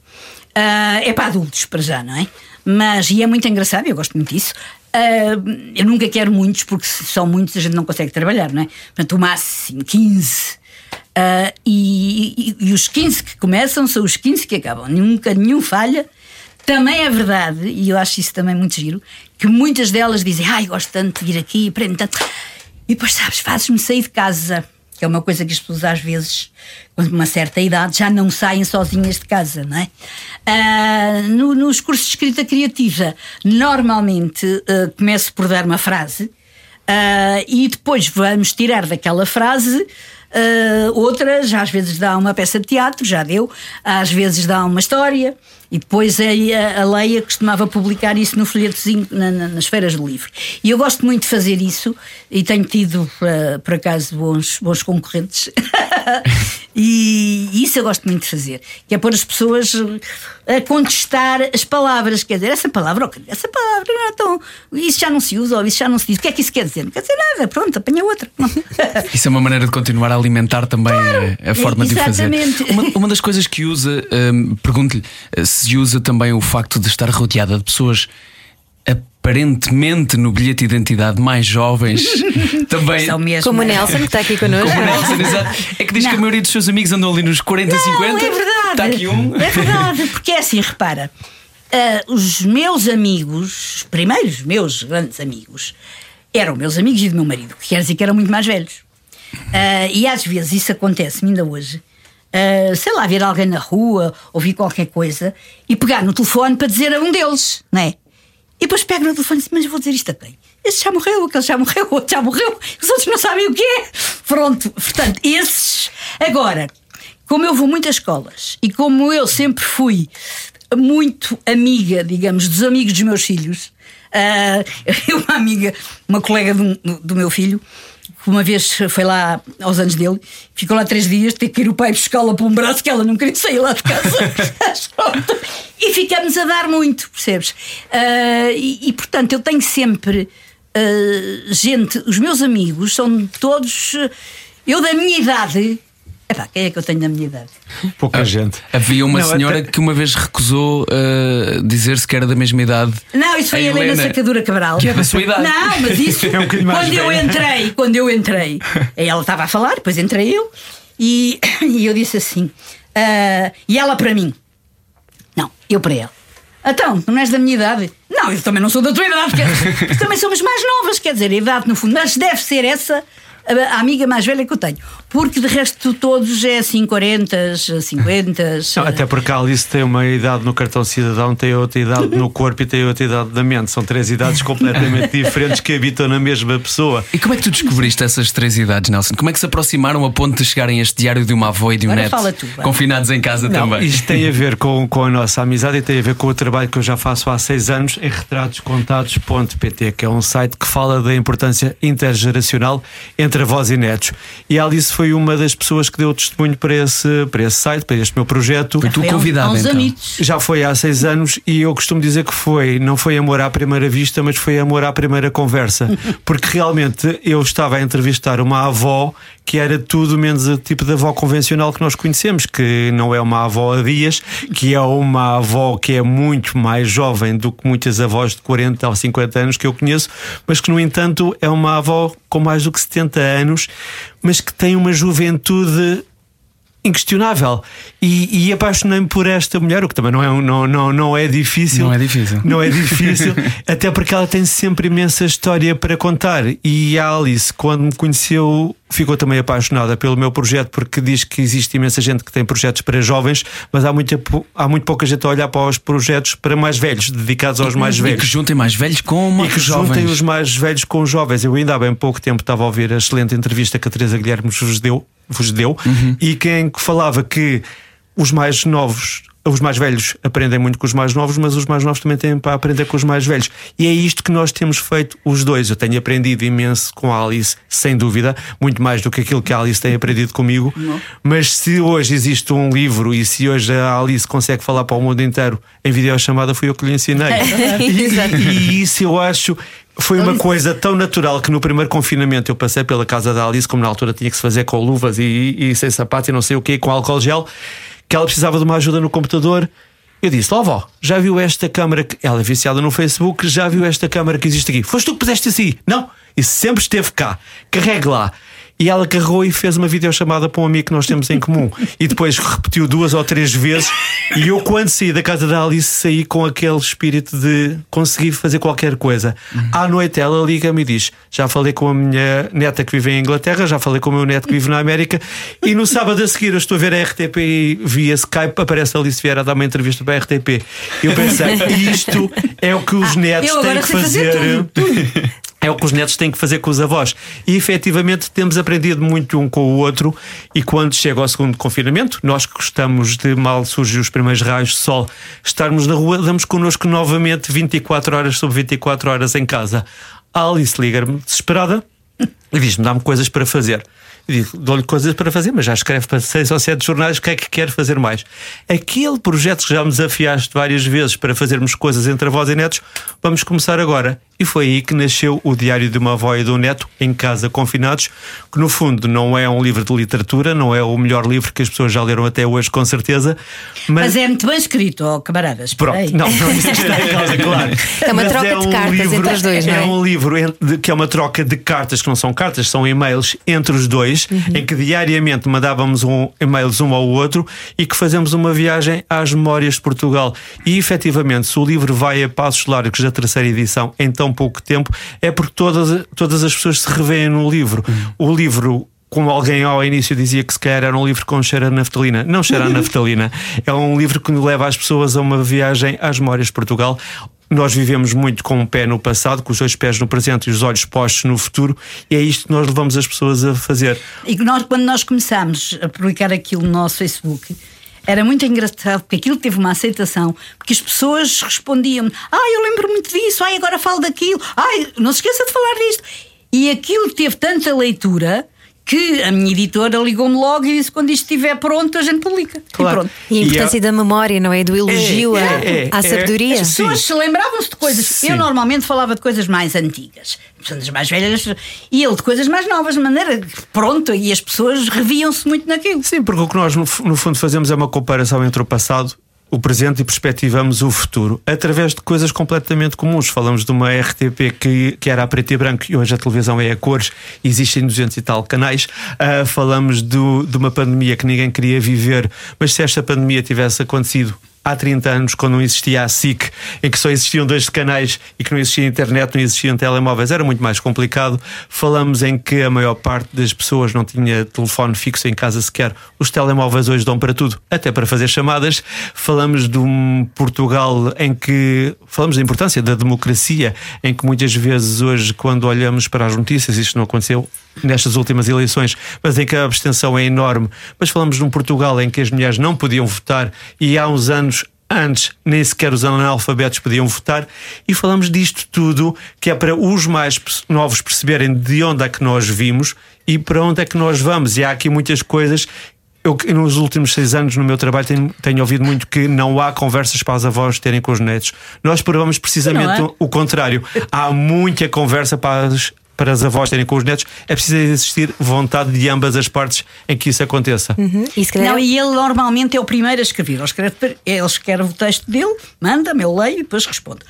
Ah, é para adultos, para já, não é? Mas, e é muito engraçado, eu gosto muito disso. Ah, eu nunca quero muitos, porque se são muitos a gente não consegue trabalhar, não é? Portanto, o máximo 15. Ah, e, e- e os 15 que começam são os 15 que acabam. Nunca nenhum falha. Também é verdade, e eu acho isso também muito giro, que muitas delas dizem: Ai, gosto tanto de vir aqui, aprendo tanto. E depois, sabes, fazes-me sair de casa, que é uma coisa que as pessoas às vezes, com uma certa idade, já não saem sozinhas de casa, não é? Ah, no- nos cursos de escrita criativa, normalmente ah, começo por dar uma frase ah, e depois vamos tirar daquela frase. ah, outras, às vezes dá uma peça de teatro, já deu, às vezes dá uma história, e depois a, a, Leia costumava publicar isso no folhetozinho na- na- nas feiras do livro. E eu gosto muito de fazer isso e tenho tido, ah, por acaso, bons, bons concorrentes. e isso eu gosto muito de fazer, que é pôr as pessoas a contestar as palavras. Quer dizer, essa palavra, essa palavra não é tão. Isso já não se usa ou isso já não se diz. O que é que isso quer dizer? Não quer dizer nada, pronto, apanha outra. Isso é uma maneira de continuar a alimentar também a, a forma de o fazer. exatamente. Uma, uma das coisas que usa, hum, pergunto-lhe eh, se usa também o facto de estar rodeada de pessoas aparentemente no bilhete de identidade mais jovens. também. Como o Nelson, que está aqui connosco. Como o Nelson, exato. É que diz que a Não. maioria dos seus amigos andam ali nos 40, Não, 50. é verdade. Está aqui um. É verdade, porque é assim, repara. ah, os meus amigos, os primeiros meus grandes amigos, eram meus amigos e do meu marido, que quer dizer que eram muito mais velhos. Ah, e às vezes isso acontece ainda hoje. Ah, sei lá, ver alguém na rua, ouvir qualquer coisa e pegar no telefone para dizer a um deles, não é? E depois pego no telefone e diz: Mas vou dizer isto a quem? Este já morreu, aquele já morreu, outro já morreu, os outros não sabem o que é. Pronto, portanto, esses. Agora, como eu vou muito às escolas e como eu sempre fui muito amiga, digamos, dos amigos dos meus filhos, eu, uma amiga, uma colega do, do meu filho, uma vez foi lá aos anos dele, ficou lá três dias, teve que ir o pai buscá-la por um braço que ela não queria sair lá de casa. E ficamos a dar muito, percebes? Ah, e, e, portanto eu tenho sempre ah, gente, os meus amigos são todos. Eu da minha idade. Epá, quem é que eu tenho da minha idade? Pouca gente. Havia uma Não, senhora até- que uma vez recusou eh, dizer-se que era da mesma idade. Não, isso foi a, Helena Helena. Sacadura Cabral. Que é da sua idade. Não, mas isso. É um quando eu entrei, quando eu entrei, ela estava a falar, depois entrei eu, e, e eu disse assim. ah, e ela para mim. Não, eu para ela. Então, não és da minha idade? Não, eu também não sou da tua idade. quer dizer, também somos mais novas, quer dizer, a idade no fundo. Mas deve ser essa a amiga mais velha que eu tenho. Porque de resto todos é assim 40, 50. Não, até porque a Alice tem uma idade no cartão cidadão, tem outra idade no corpo e tem outra idade na mente. São três idades completamente diferentes que habitam na mesma pessoa. E como é que tu descobriste essas três idades, Nelson? Como é que se aproximaram a ponto de chegarem a este diário de uma avó e de um Agora neto? fala tu, confinados em casa Não, também. isto tem a ver com, com a nossa amizade e tem a ver com o trabalho que eu já faço há seis anos em retratoscontados.pt, que é um site que fala da importância intergeracional entre avós e netos. E a Alice foi uma das pessoas que deu testemunho para esse, para esse site, para este meu projeto. Foi tu Foi convidado, então. anitos. Já foi há seis anos e eu costumo dizer que foi, não foi amor à primeira vista, mas foi amor à primeira conversa. Porque realmente eu estava a entrevistar uma avó que era tudo menos o tipo de avó convencional que nós conhecemos, que não é uma avó a dias, que é uma avó que é muito mais jovem do que muitas avós de 40 ou 50 anos que eu conheço, mas que no entanto é uma avó com mais do que 70 anos, mas que tem uma juventude inquestionável. E, e apaixonei-me por esta mulher, o que também não é, não, não, não é difícil. Não é difícil. Não é difícil, até porque ela tem sempre imensa história para contar. E a Alice, quando me conheceu, ficou também apaixonada pelo meu projeto, porque diz que existe imensa gente que tem projetos para jovens, mas há, muita, há muito pouca gente a olhar para os projetos para mais velhos, dedicados aos mais E velhos. que juntem mais velhos com uma E que jovens. juntem os mais velhos com os jovens. Eu ainda há bem pouco tempo estava a ouvir a excelente entrevista que a Teresa Guilherme vos deu, vos deu e quem que falava que os mais novos, os mais velhos aprendem muito com os mais novos, mas os mais novos também têm para aprender com os mais velhos. E é isto que nós temos feito os dois. Eu tenho aprendido imenso com a Alice, sem dúvida, muito mais do que aquilo que a Alice tem aprendido comigo. Mas se hoje existe um livro e se hoje a Alice consegue falar para o mundo inteiro em videochamada, fui eu que lhe ensinei. Exato. E, e isso eu acho. Foi uma coisa tão natural que no primeiro confinamento eu passei pela casa da Alice, como na altura tinha que se fazer com luvas e, e sem sapatos e não sei o que, com álcool gel, que ela precisava de uma ajuda no computador. Eu disse: Ó vó, já viu esta câmara que. Ela é viciada no Facebook, já viu esta câmara que existe aqui? Foste tu que puseste assim? Não, isso sempre esteve cá. Carregue lá. E ela carregou e fez uma videochamada para um amigo que nós temos em comum. E depois repetiu duas ou três vezes. E eu, quando saí da casa da Alice, saí com aquele espírito de conseguir fazer qualquer coisa. À noite ela liga-me e diz: Já falei com a minha neta que vive em Inglaterra, já falei com o meu neto que vive na América. E no sábado a seguir eu estou a ver a RTP e via Skype, aparece a Alice Vieira a dar uma entrevista para a RTP. Eu pensei: isto é o que os netos eu têm que fazer fazer. tudo, É o que os netos têm que fazer com os avós. E efetivamente temos aprendido muito um com o outro. E quando chega ao segundo confinamento, nós que gostamos de mal surgem os primeiros raios de sol, estarmos na rua, damos connosco novamente 24 horas sobre 24 horas em casa. A Alice liga-me desesperada e diz-me: dá-me coisas para fazer. Digo, dou-lhe coisas para fazer, mas já escreve para seis ou sete jornais, o que é que quer fazer mais? Aquele projeto que já me desafiaste várias vezes para fazermos coisas entre avós e netos, vamos começar agora. E foi aí que nasceu o Diário de uma Avó e um Neto, em casa confinados, que no fundo não é um livro de literatura, não é o melhor livro que as pessoas já leram até hoje, com certeza. Mas, Mas é muito bem escrito, ó camaradas. Pronto, Peraí. não, não é isso está em causa, claro. É uma Mas troca de cartas entre os dois, não é? um livro que é uma troca de cartas, que não são cartas, são e-mails entre os dois, Uhum. em que diariamente mandávamos um, e-mails um ao outro e que fazemos uma viagem às memórias de Portugal. E efetivamente, se o livro vai a passos largos da terceira edição em tão pouco tempo, é porque todas, todas as pessoas se revêem no livro. O livro como alguém ao início dizia que se calhar era um livro com cheiro a naftalina. Não cheira a naftalina. É um livro que leva as pessoas a uma viagem às memórias de Portugal. Nós vivemos muito com um pé no passado, com os dois pés no presente e os olhos postos no futuro, e é isto que nós levamos as pessoas a fazer. E nós, quando nós começámos a publicar aquilo no nosso Facebook, era muito engraçado porque aquilo teve uma aceitação, porque as pessoas respondiam: Ah, eu lembro muito disso, ai, agora falo daquilo, ai, não se esqueça de falar disto. E aquilo teve tanta leitura que a minha editora ligou-me logo e disse: Quando isto estiver pronto, a gente publica. Claro. E pronto. E a E importância é- da memória, não é? Do elogio É, à- é, é, à é. sabedoria. As pessoas se lembravam-se de coisas. Sim. Eu normalmente falava de coisas mais antigas, das mais velhas, e ele de coisas mais novas, de maneira pronto, e as pessoas reviam-se muito naquilo. Sim, porque o que nós no, no fundo fazemos é uma comparação entre o passado, o presente e perspectivamos o futuro através de coisas completamente comuns. Falamos de uma RTP que, que era a preto e branco e hoje a televisão é a cores, existem 200 e tal canais. Ah, falamos do- de uma pandemia que ninguém queria viver, mas se esta pandemia tivesse acontecido há 30 anos, quando não existia a SIC, em que só existiam dois canais e que não existia internet, não existiam telemóveis, era muito mais complicado. Falamos em que a maior parte das pessoas não tinha telefone fixo em casa sequer. Os telemóveis hoje dão para tudo, até para fazer chamadas. Falamos de um Portugal em que falamos da importância da democracia, em que muitas vezes hoje, quando olhamos para as notícias, isto não aconteceu nestas últimas eleições, mas em que a abstenção é enorme. Mas falamos de um Portugal em que as mulheres não podiam votar e há uns anos antes nem sequer os analfabetos podiam votar e falamos disto tudo que é para os mais novos perceberem de onde é que nós vimos e para onde é que nós vamos. E há aqui muitas coisas. Eu, nos últimos seis anos no meu trabalho tenho, tenho ouvido muito que não há conversas para as avós terem com os netos. Nós provamos precisamente é? o contrário. Há muita conversa para as, para as avós terem com os netos. É preciso existir vontade de ambas as partes em que isso aconteça. Uhum. E calhar Não, e ele normalmente é o primeiro a escrever. Ele escreve, ele escreve o texto dele, manda-me, eu leio e depois respondo.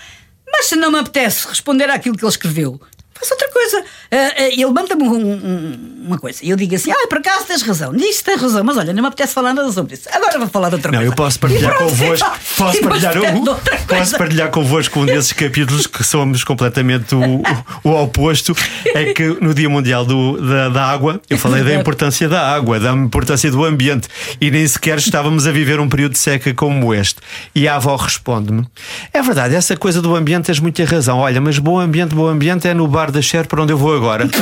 Mas se não me apetece responder àquilo que ele escreveu, faço outra coisa. Ah, ah, ele manda-me um- um- uma coisa e eu digo assim: ah, por acaso tens razão, nisso tens razão, mas olha, não me apetece falar nada sobre isso. Agora vou falar de outra Não, coisa. eu posso partilhar convosco. e pá, Posso partilhar, outra posso partilhar convosco um desses capítulos que somos completamente o, o, o oposto. É que no Dia Mundial do- da, da Água, eu falei da importância da água, da importância do ambiente, e nem sequer estávamos a viver um período de seca como este. E a avó responde-me: É verdade, essa coisa do ambiente tens muita razão. Olha, mas bom ambiente, bom ambiente é no bar da Cher para onde eu vou agora.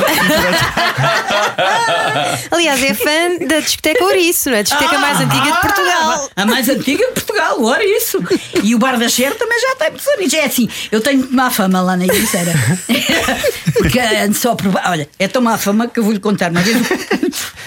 Aliás, é fã da discoteca Ouriço, não é? A discoteca mais antiga de Portugal. A mais antiga de Portugal, ora isso. E o Bar da Cher também já tem muitos anos. É assim, eu tenho má fama lá na Ericeira. Porque ando só por. Olha, é tão má fama que eu vou-lhe contar. Uma vez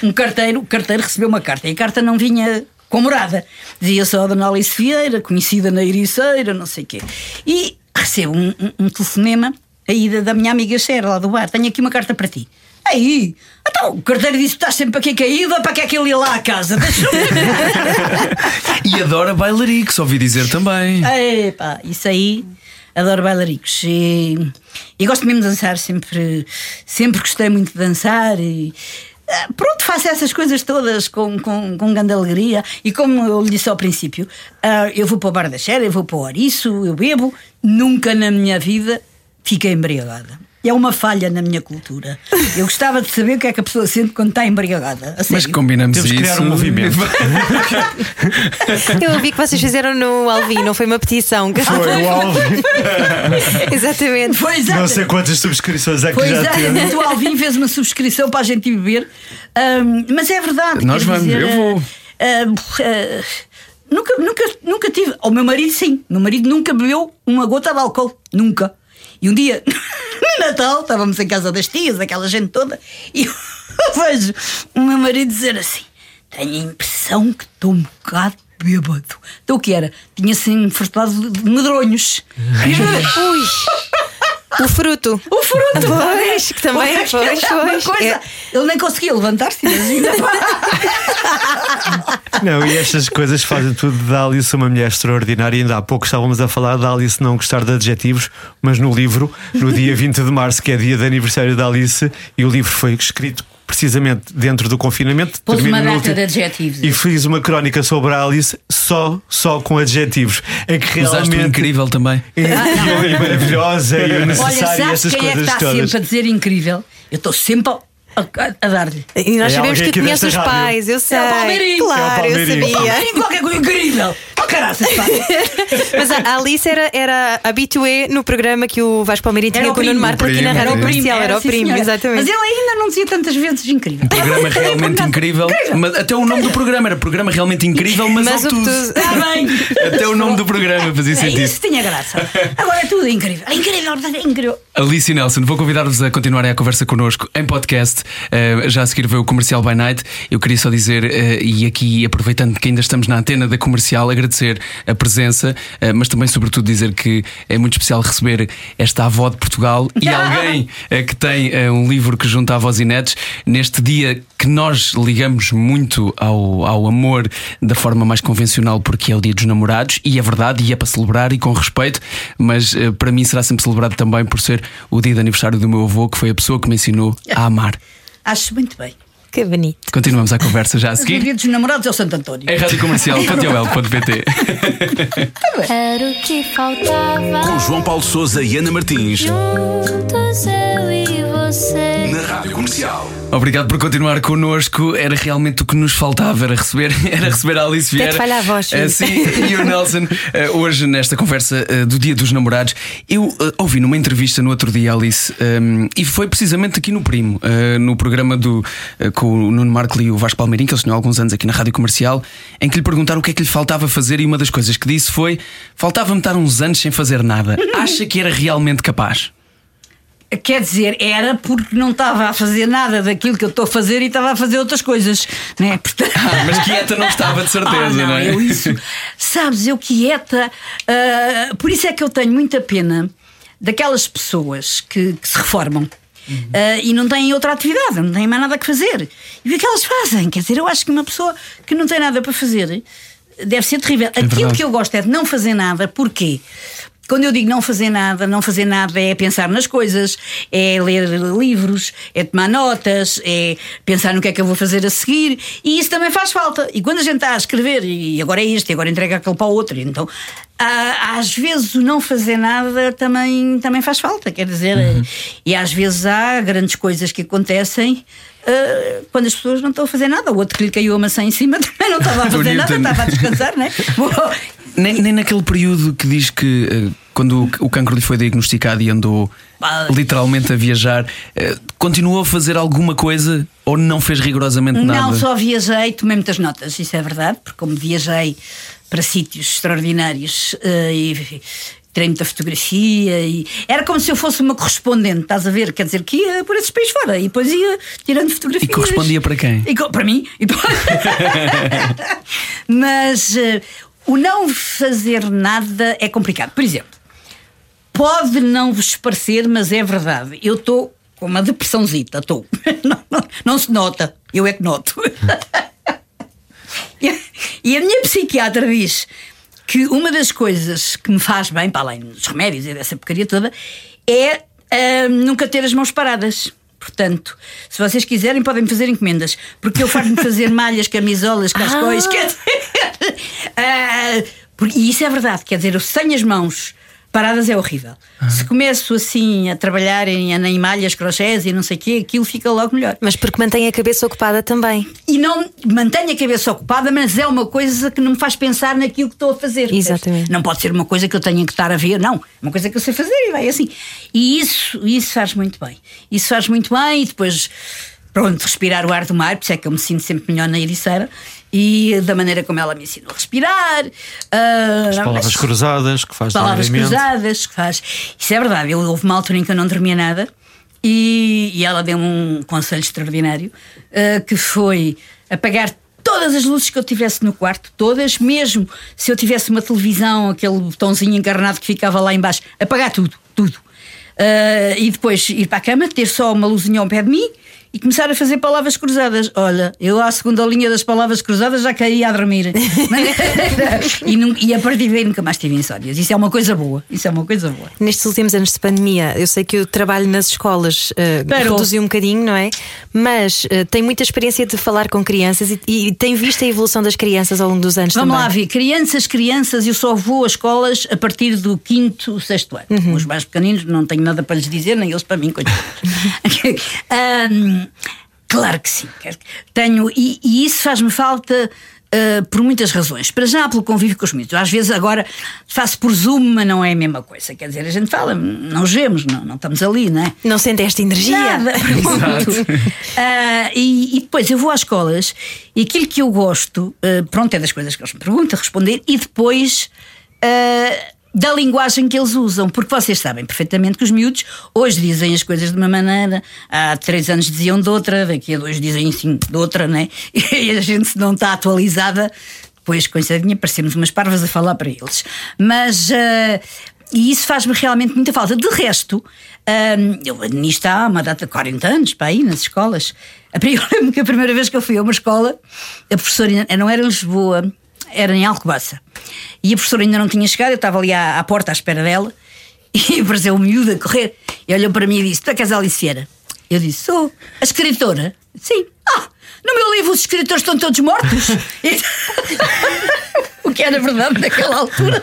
um carteiro, o carteiro recebeu uma carta e a carta não vinha com morada. Dizia só a Dona Alice Vieira, conhecida na Ericeira, não sei o quê. E recebo um, um, um telefonema aí da, da minha amiga Cher, lá do bar. Tenho aqui uma carta para ti. Aí, então o carteiro disse: estás sempre aqui caído, para que é que ele ia lá à casa? E adora bailaricos, ouvi dizer também. Epá, isso aí, adoro bailaricos. E, e gosto mesmo de dançar, sempre, sempre gostei muito de dançar. E ah, Pronto, faço essas coisas todas com, com, com grande alegria. E como eu lhe disse ao princípio, ah, eu vou para o Bar da Xera, eu vou para o Ouriço, eu bebo. Nunca na minha vida fiquei embriagada. É uma falha na minha cultura. Eu gostava de saber o que é que a pessoa sente quando está embriagada. A Mas combinamos Temos que isso. criar um movimento. Eu ouvi que vocês fizeram no Alvin, não foi uma petição. Foi o Alvin. Exatamente. Foi Não exatamente. sei quantas subscrições é que Foi já teve. exatamente. O Alvin fez uma subscrição para a gente ir beber. Ahm, mas é verdade. Nós vamos, dizer, eu vou. ah, ah, nunca, nunca, nunca tive. O meu marido, sim. O meu marido nunca bebeu uma gota de álcool. Nunca. E um dia, no Natal, estávamos em casa das tias, aquela gente toda, e eu vejo o meu marido dizer assim: Tenho a impressão que estou um bocado bêbado. Então o que era? Tinha-se enfurtado de medronhos. Ui. O fruto. O fruto! Pois, que também, Pois, pois, pois. coisa. É. Ele nem conseguia levantar-se, imagina. Não, e estas coisas fazem tudo da Alice uma mulher extraordinária. Ainda há pouco estávamos a falar da Alice não gostar de adjetivos, mas no livro, no dia 20 de março, que é dia de aniversário da Alice, e o livro foi escrito precisamente dentro do confinamento. Pôs uma data último- de adjetivos. E fiz uma crónica sobre a Alice só, só com adjetivos. É que Usaste o realmente. incrível também. E, e maravilhosa e Olha, necessária, sabes essas quem é que coisas está todas. sempre a dizer incrível? Eu estou sempre a, a- dar-lhe. E nós É sabemos que desta os rádio. pais, eu sei. É o Palmeirinho. Claro, É o eu Palmeirinho. sabia. Tem qualquer coisa incrível. Oh, caraças. Mas a Alice era, era habitué no programa que o Vasco Palmeirinho Era tinha o com o Nuno. Marco aqui na rádio era o comercial. Era o sim, primo, senhora. exatamente. Mas ele ainda não dizia tantas vezes incrível. Programa realmente incrível. Mas até o nome do programa era programa realmente incrível, mas, Mas obtuso. obtuso. Está bem. Até o nome do programa fazia É, sentido. isso tinha graça. Agora é tudo incrível. É incrível, é incrível. Alice e Nelson, vou convidar-vos a continuarem a conversa connosco em podcast. Eh, já a seguir veio o Comercial by Night. Eu queria só dizer, eh, e aqui aproveitando que ainda estamos na antena da comercial, agradecer a presença, eh, mas também, sobretudo, dizer que é muito especial receber esta avó de Portugal e alguém que tem um livro que junta avós e netos neste dia que nós ligamos muito ao, ao amor da forma mais convencional, porque é o dia dos namorados, e é verdade, e é para celebrar e com respeito, mas eh, para mim será sempre celebrado também por ser o dia de aniversário do meu avô, que foi a pessoa que me ensinou a amar. Acho muito bem. Que bonito. Continuamos a conversa já a O seguir. dia dos namorados é o Santo António. Em radiocomercial.pt Era o que faltava. Com João Paulo Souza e Ana Martins. Juntos eu e você. Na Rádio Comercial. Obrigado por continuar connosco. Era realmente o que nos faltava, era receber, era receber a Alice Até Vieira. te falha a voz, Eh, sim, e o Nelson, eh, hoje nesta conversa eh, do Dia dos Namorados, eu ouvi numa entrevista no outro dia, Alice, ehm, e foi precisamente aqui no Primo, no programa do, com o Nuno Marco e o Vasco Palmeirinho, que eles tinham há alguns anos aqui na Rádio Comercial, em que lhe perguntaram o que é que lhe faltava fazer, e uma das coisas que disse foi: faltava-me estar uns anos sem fazer nada. Acha que era realmente capaz? Quer dizer, era porque não estava a fazer nada daquilo que eu estou a fazer e estava a fazer outras coisas. Né? Portanto... Ah, mas quieta não estava de certeza, Ah, não, não, é? eu isso. Sabes, eu quieta. ah, por isso é que eu tenho muita pena daquelas pessoas que, que se reformam. Ah, e não têm outra atividade, não têm mais nada que fazer. E o que é que elas fazem? Quer dizer, eu acho que uma pessoa que não tem nada para fazer deve ser terrível. Aquilo verdade. que eu gosto é de não fazer nada, porquê? Quando eu digo não fazer nada, não fazer nada é pensar nas coisas, é ler livros, é tomar notas, é pensar no que é que eu vou fazer a seguir, e isso também faz falta. E quando a gente está a escrever, e agora é isto, e agora entrega aquele para o outro, então às vezes o não fazer nada também, também faz falta, quer dizer, e às vezes há grandes coisas que acontecem. ah, quando as pessoas não estão a fazer nada, o outro que lhe caiu a maçã em cima também não estava a fazer nada, estava a descansar, né? Nem, nem naquele período que diz que eh, quando o, cancro lhe foi diagnosticado e andou literalmente a viajar, eh, continuou a fazer alguma coisa ou não fez rigorosamente nada? Não, só viajei, tomei muitas notas, isso é verdade, porque como viajei para sítios extraordinários eh, e tirei muita fotografia e era como se eu fosse uma correspondente, estás a ver? Quer dizer, que ia por esses países fora e depois ia tirando fotografias. E correspondia para quem? E para mim. Mas o não fazer nada é complicado. Por exemplo, pode não vos parecer, mas é verdade. Eu estou com uma depressãozita, estou. Não, não, não se nota, eu é que noto. E a- minha psiquiatra diz que uma das coisas que me faz bem, para além dos remédios e dessa porcaria toda, é ah, nunca ter as mãos paradas. Portanto, se vocês quiserem, podem fazer encomendas. Porque eu faço-me fazer malhas, camisolas, cascóis. Ah. Quer dizer, ah, porque- e isso é verdade. Quer dizer, eu sem as mãos paradas é horrível. Se começo assim a trabalhar em, em malhas, crochês e não sei o quê, aquilo fica logo melhor. Mas porque mantém a cabeça ocupada também. E não mantenho a cabeça ocupada, mas é uma coisa que não me faz pensar naquilo que estou a fazer. percebes? Exatamente. Não pode ser uma coisa que eu tenha que estar a ver, não. É uma coisa que eu sei fazer e vai assim. E isso, isso faz muito bem. Isso faz muito bem e depois, pronto, respirar o ar do mar, por isso é que eu me sinto sempre melhor na Ericeira. E da maneira como ela me ensinou a respirar. ah, As palavras mas- cruzadas que faz palavras cruzadas que faz. Isso é verdade. Eu, houve uma altura em que eu não dormia nada e, e ela deu-me um conselho extraordinário eh, que foi apagar todas as luzes que eu tivesse no quarto, todas, mesmo se eu tivesse uma televisão, aquele botãozinho encarnado que ficava lá embaixo, apagar tudo, tudo. Eh, e depois ir para a cama, ter só uma luzinha ao pé de mim e começar a fazer palavras cruzadas. Olha, eu à segunda linha das palavras cruzadas já caí a dormir. e, nun- e a partir daí nunca mais tive insónias. Isso é uma coisa boa. Isso é uma coisa boa. Nestes últimos anos de pandemia, eu sei que o trabalho nas escolas Parou. reduziu um bocadinho, não é? Mas eh, tem muita experiência de falar com crianças e, e tem visto a evolução das crianças ao longo dos anos Vamos também. lá ver, crianças, crianças, eu só vou a escolas a partir do quinto, sexto ano. Uhum. Os mais pequeninos não tenho nada para lhes dizer, nem eles para mim, coitados. Claro que sim. Tenho, e, e isso faz-me falta. ah, por muitas razões. Para já, pelo convívio com os miúdos. Às vezes, agora faço por Zoom, mas não é a mesma coisa. Quer dizer, a gente fala, não os vemos, não, não estamos ali, não é? Não sente esta energia? Nada. Ah, e, e depois eu vou às escolas e aquilo que eu gosto, ah, pronto, é das coisas que eles me perguntam, responder, e depois ah, da linguagem que eles usam, porque vocês sabem perfeitamente que os miúdos hoje dizem as coisas de uma maneira, há três anos diziam de outra, daqui a dois dizem assim de outra, né? E a gente se não está atualizada. Depois, coisadinha, parecemos umas parvas a falar para eles. Mas ah, e isso faz-me realmente muita falta. De resto, hum, eu nisto há uma data de 40 anos para aí nas escolas. A pri- Eu lembro que a primeira vez que eu fui a uma escola, a professora não era em Lisboa, era em Alcobaça. E a professora ainda não tinha chegado, eu estava ali à, à porta à espera dela e apareceu um miúdo a correr e olhou para mim e disse: Tu é és a Alice Vieira? Eu disse: Sou. A escritora? Sim. Ah, no meu livro os escritores estão todos mortos. O que era verdade naquela altura.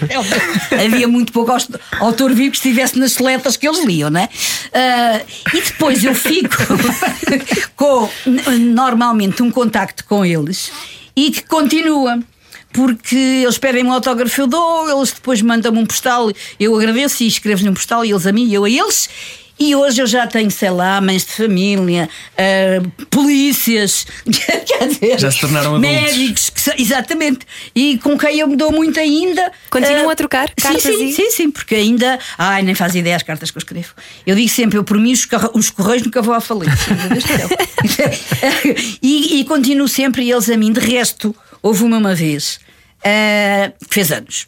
Havia muito pouco autor vivo que estivesse nas seletas que eles liam, não é? Ah, e depois eu fico com normalmente um contacto com eles e que continua. Porque eles pedem um autógrafo, eu dou, eles depois mandam-me um postal, eu agradeço e escrevo-lhe um postal, e eles a mim e eu a eles. E hoje eu já tenho, sei lá, mães de família, ah, polícias, quer dizer, Já se tornaram adultos. médicos, que são- exatamente, e com quem eu me dou muito ainda. Continuam Ah, a trocar sim, cartas sim, e- sim, sim, porque ainda. Ai, nem faz ideia as cartas que eu escrevo. Eu digo sempre, eu por mim os, os correios nunca vou à falência. e, e continuo sempre, e eles a mim. De resto, houve uma, uma vez ah, que fez anos.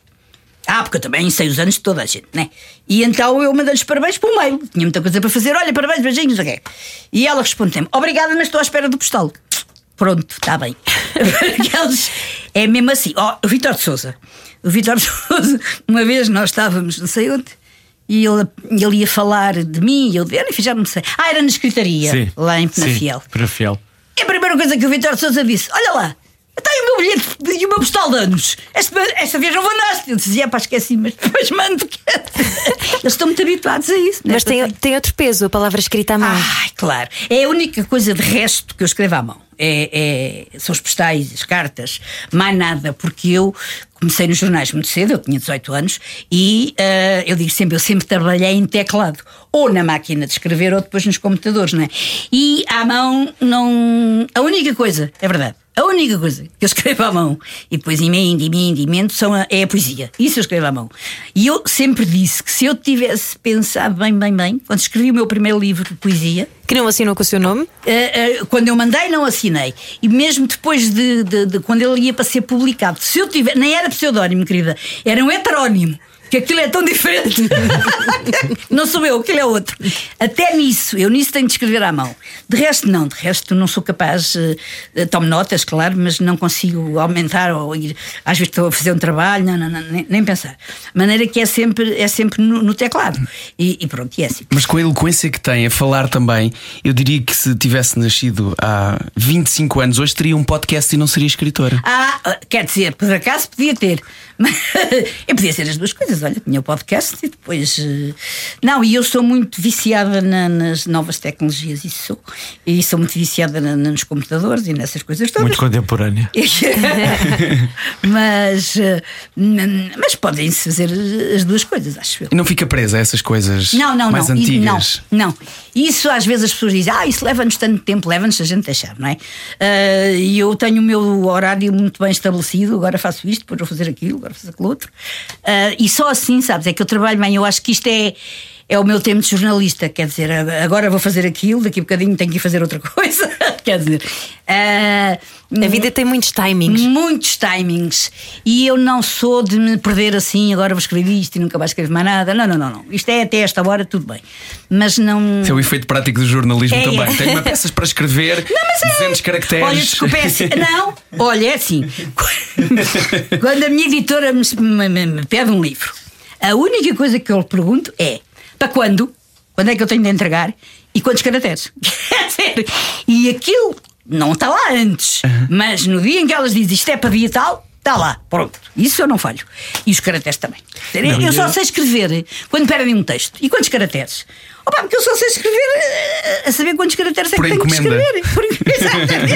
Ah, porque eu também sei os anos de toda a gente, né? E então eu mandei-lhes parabéns por mail. Tinha muita coisa para fazer. Olha, parabéns, beijinhos, ok. E ela responde-me: Obrigada, mas estou à espera do postal. Pronto, está bem. Eles- é mesmo assim. Ó, o Vitor de Souza. O Vitor de Souza, uma vez nós estávamos, não sei onde, e ele, ele ia falar de mim, e eu, nem- já não sei. Ah, era na escritaria, lá em Penafiel. Sim, Penafiel. E a primeira coisa que o Vitor de Souza disse: Olha lá, o bilhete e o meu postal de anos. Esta, esta vez não mandaste. Eu dizia: Pá, esqueci, mas depois mando. Eles estão muito habituados a isso. Mas nesta tem, tem outro peso, a palavra escrita à mão. Claro. É a única coisa de resto que eu escrevo à mão. É, é- são os postais, as cartas, mais nada, porque eu comecei nos jornais muito cedo, eu tinha 18 anos, e ah, eu digo sempre, eu sempre trabalhei em teclado, ou na máquina de escrever, ou depois nos computadores, não é? E à mão não. A única coisa, é verdade. A única coisa que eu escrevo à mão e depois emendo, emendo, emendo são a- é a poesia. Isso eu escrevo à mão. E eu sempre disse que se eu tivesse pensado bem, bem, bem, quando escrevi o meu primeiro livro de poesia, Que não assinou com o seu nome? Uh, uh, quando eu mandei, não assinei. E mesmo depois de, de- de quando ele ia para ser publicado, se eu tiver. Nem era pseudónimo, querida, era um heterónimo. Que aquilo é tão diferente. não sou eu, aquilo é outro. Até nisso, eu nisso tenho de escrever à mão. De resto, não. De resto, não sou capaz. Uh, tomo notas, claro, mas não consigo aumentar ou ir. Às vezes estou a fazer um trabalho, não, não, não, nem, nem pensar. De maneira que é sempre, é sempre no, no teclado. E, e pronto, e é assim. Mas com a eloquência que tem a falar também, Eu diria que se tivesse nascido há 25 anos, hoje teria um podcast e não seria escritora. Ah, quer dizer, por acaso podia ter. Mas eu podia ser as duas coisas. Olha, tinha o podcast e depois. eh, Não, e eu sou muito viciada na- nas novas tecnologias, isso sou. E sou muito viciada na- nos computadores e nessas coisas todas. Muito contemporânea. mas, eh, mas podem-se fazer as duas coisas, acho eu. E não fica presa a essas coisas Não, não, mais não. E- antigas. Não, não. Isso às vezes as pessoas dizem, ah, isso leva-nos tanto tempo, leva-nos a gente deixar, não é? Ah, E eu tenho o meu horário muito bem estabelecido, agora faço isto, depois vou fazer aquilo, agora faço aquilo outro. Ah, e só assim, sabes, é que eu trabalho bem. Eu acho que isto é. É o meu tempo de jornalista, quer dizer, agora vou fazer aquilo, daqui a bocadinho tenho que ir fazer outra coisa. quer dizer, ah, A vida tem muitos timings. Muitos timings. E eu não sou de me perder assim, agora vou escrever isto e nunca mais escrever mais nada. Não, não, não, não. Isto é até esta hora, tudo bem. Mas não. Esse é o efeito prático do jornalismo É, também. é. Tenho uma peças para escrever, 200 caracteres. Olha, desculpa, é assim. Não, olha, é assim. Quando a minha editora me, me- me- me pede um livro, a única coisa que eu lhe pergunto é: para quando? Quando é que eu tenho de entregar? E quantos caracteres? E aquilo não está lá antes, mas no dia em que elas dizem isto é para dia tal, está lá, pronto. Isso eu não falho. E os caracteres também. Não, eu e só eu- sei escrever quando pedem um texto. E quantos caracteres? Opa, porque eu só sei escrever eh, a saber quantos caracteres é que tenho que escrever. Por-.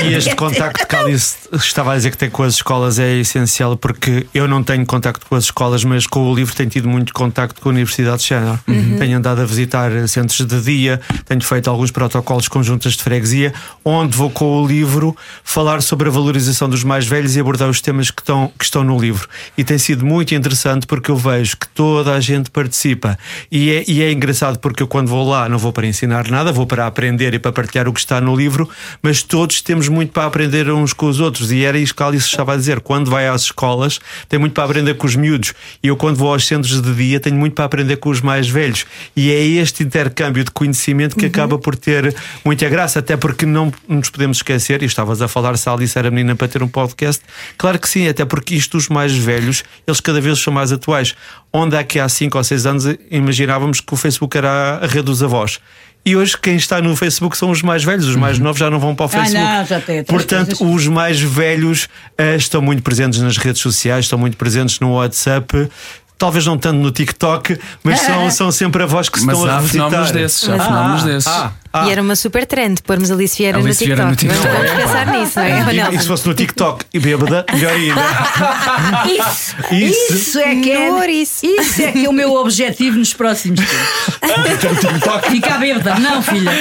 E este contacto que Alice estava a dizer que tem com as escolas é essencial porque eu não tenho contacto com as escolas, mas com o livro tenho tido muito contacto com a Universidade de Xena. Tenho andado a visitar centros de dia, tenho feito alguns protocolos conjuntas de freguesia, onde vou com o livro falar sobre a valorização dos mais velhos e abordar os temas que estão, que estão no livro. E tem sido muito interessante porque eu vejo que toda a gente participa. E é, e é engraçado porque eu, quando vou lá, não vou para ensinar nada, vou para aprender e para partilhar o que está no livro, mas todos temos muito para aprender uns com os outros. E era isso que a Alice estava a dizer. Quando vai às escolas, tem muito para aprender com os miúdos. E eu, quando vou aos centros de dia, tenho muito para aprender com os mais velhos. E é este intercâmbio de conhecimento que acaba por ter muita graça, até porque não nos podemos esquecer, e estavas a falar se a Alice era menina para ter um podcast. Claro que sim, até porque isto, os mais velhos, eles cada vez são mais atuais. Onde é que há 5 ou 6 anos imaginávamos que o Facebook era a rede dos avós. E hoje quem está no Facebook são os mais velhos, os mais novos já não vão para o Ah, Facebook. não, já tem Portanto, coisas. os mais velhos eh, estão muito presentes nas redes sociais, estão muito presentes no WhatsApp. Talvez não tanto no TikTok, mas são, são sempre avós que se Mas estão a há visitar. fenómenos desses. Há Mas- fenómenos desses. Ah, ah. E era uma super trend pormos Alice Vieira Alice no Vieira no TikTok. TikTok. Vamos pensar nisso, não é? E-? E, se fosse no TikTok e bêbada, melhor ainda. Isso, Isso. isso, é que é, isso. isso é que é o meu objetivo nos próximos tempos. Ficar bêbada, não, filha.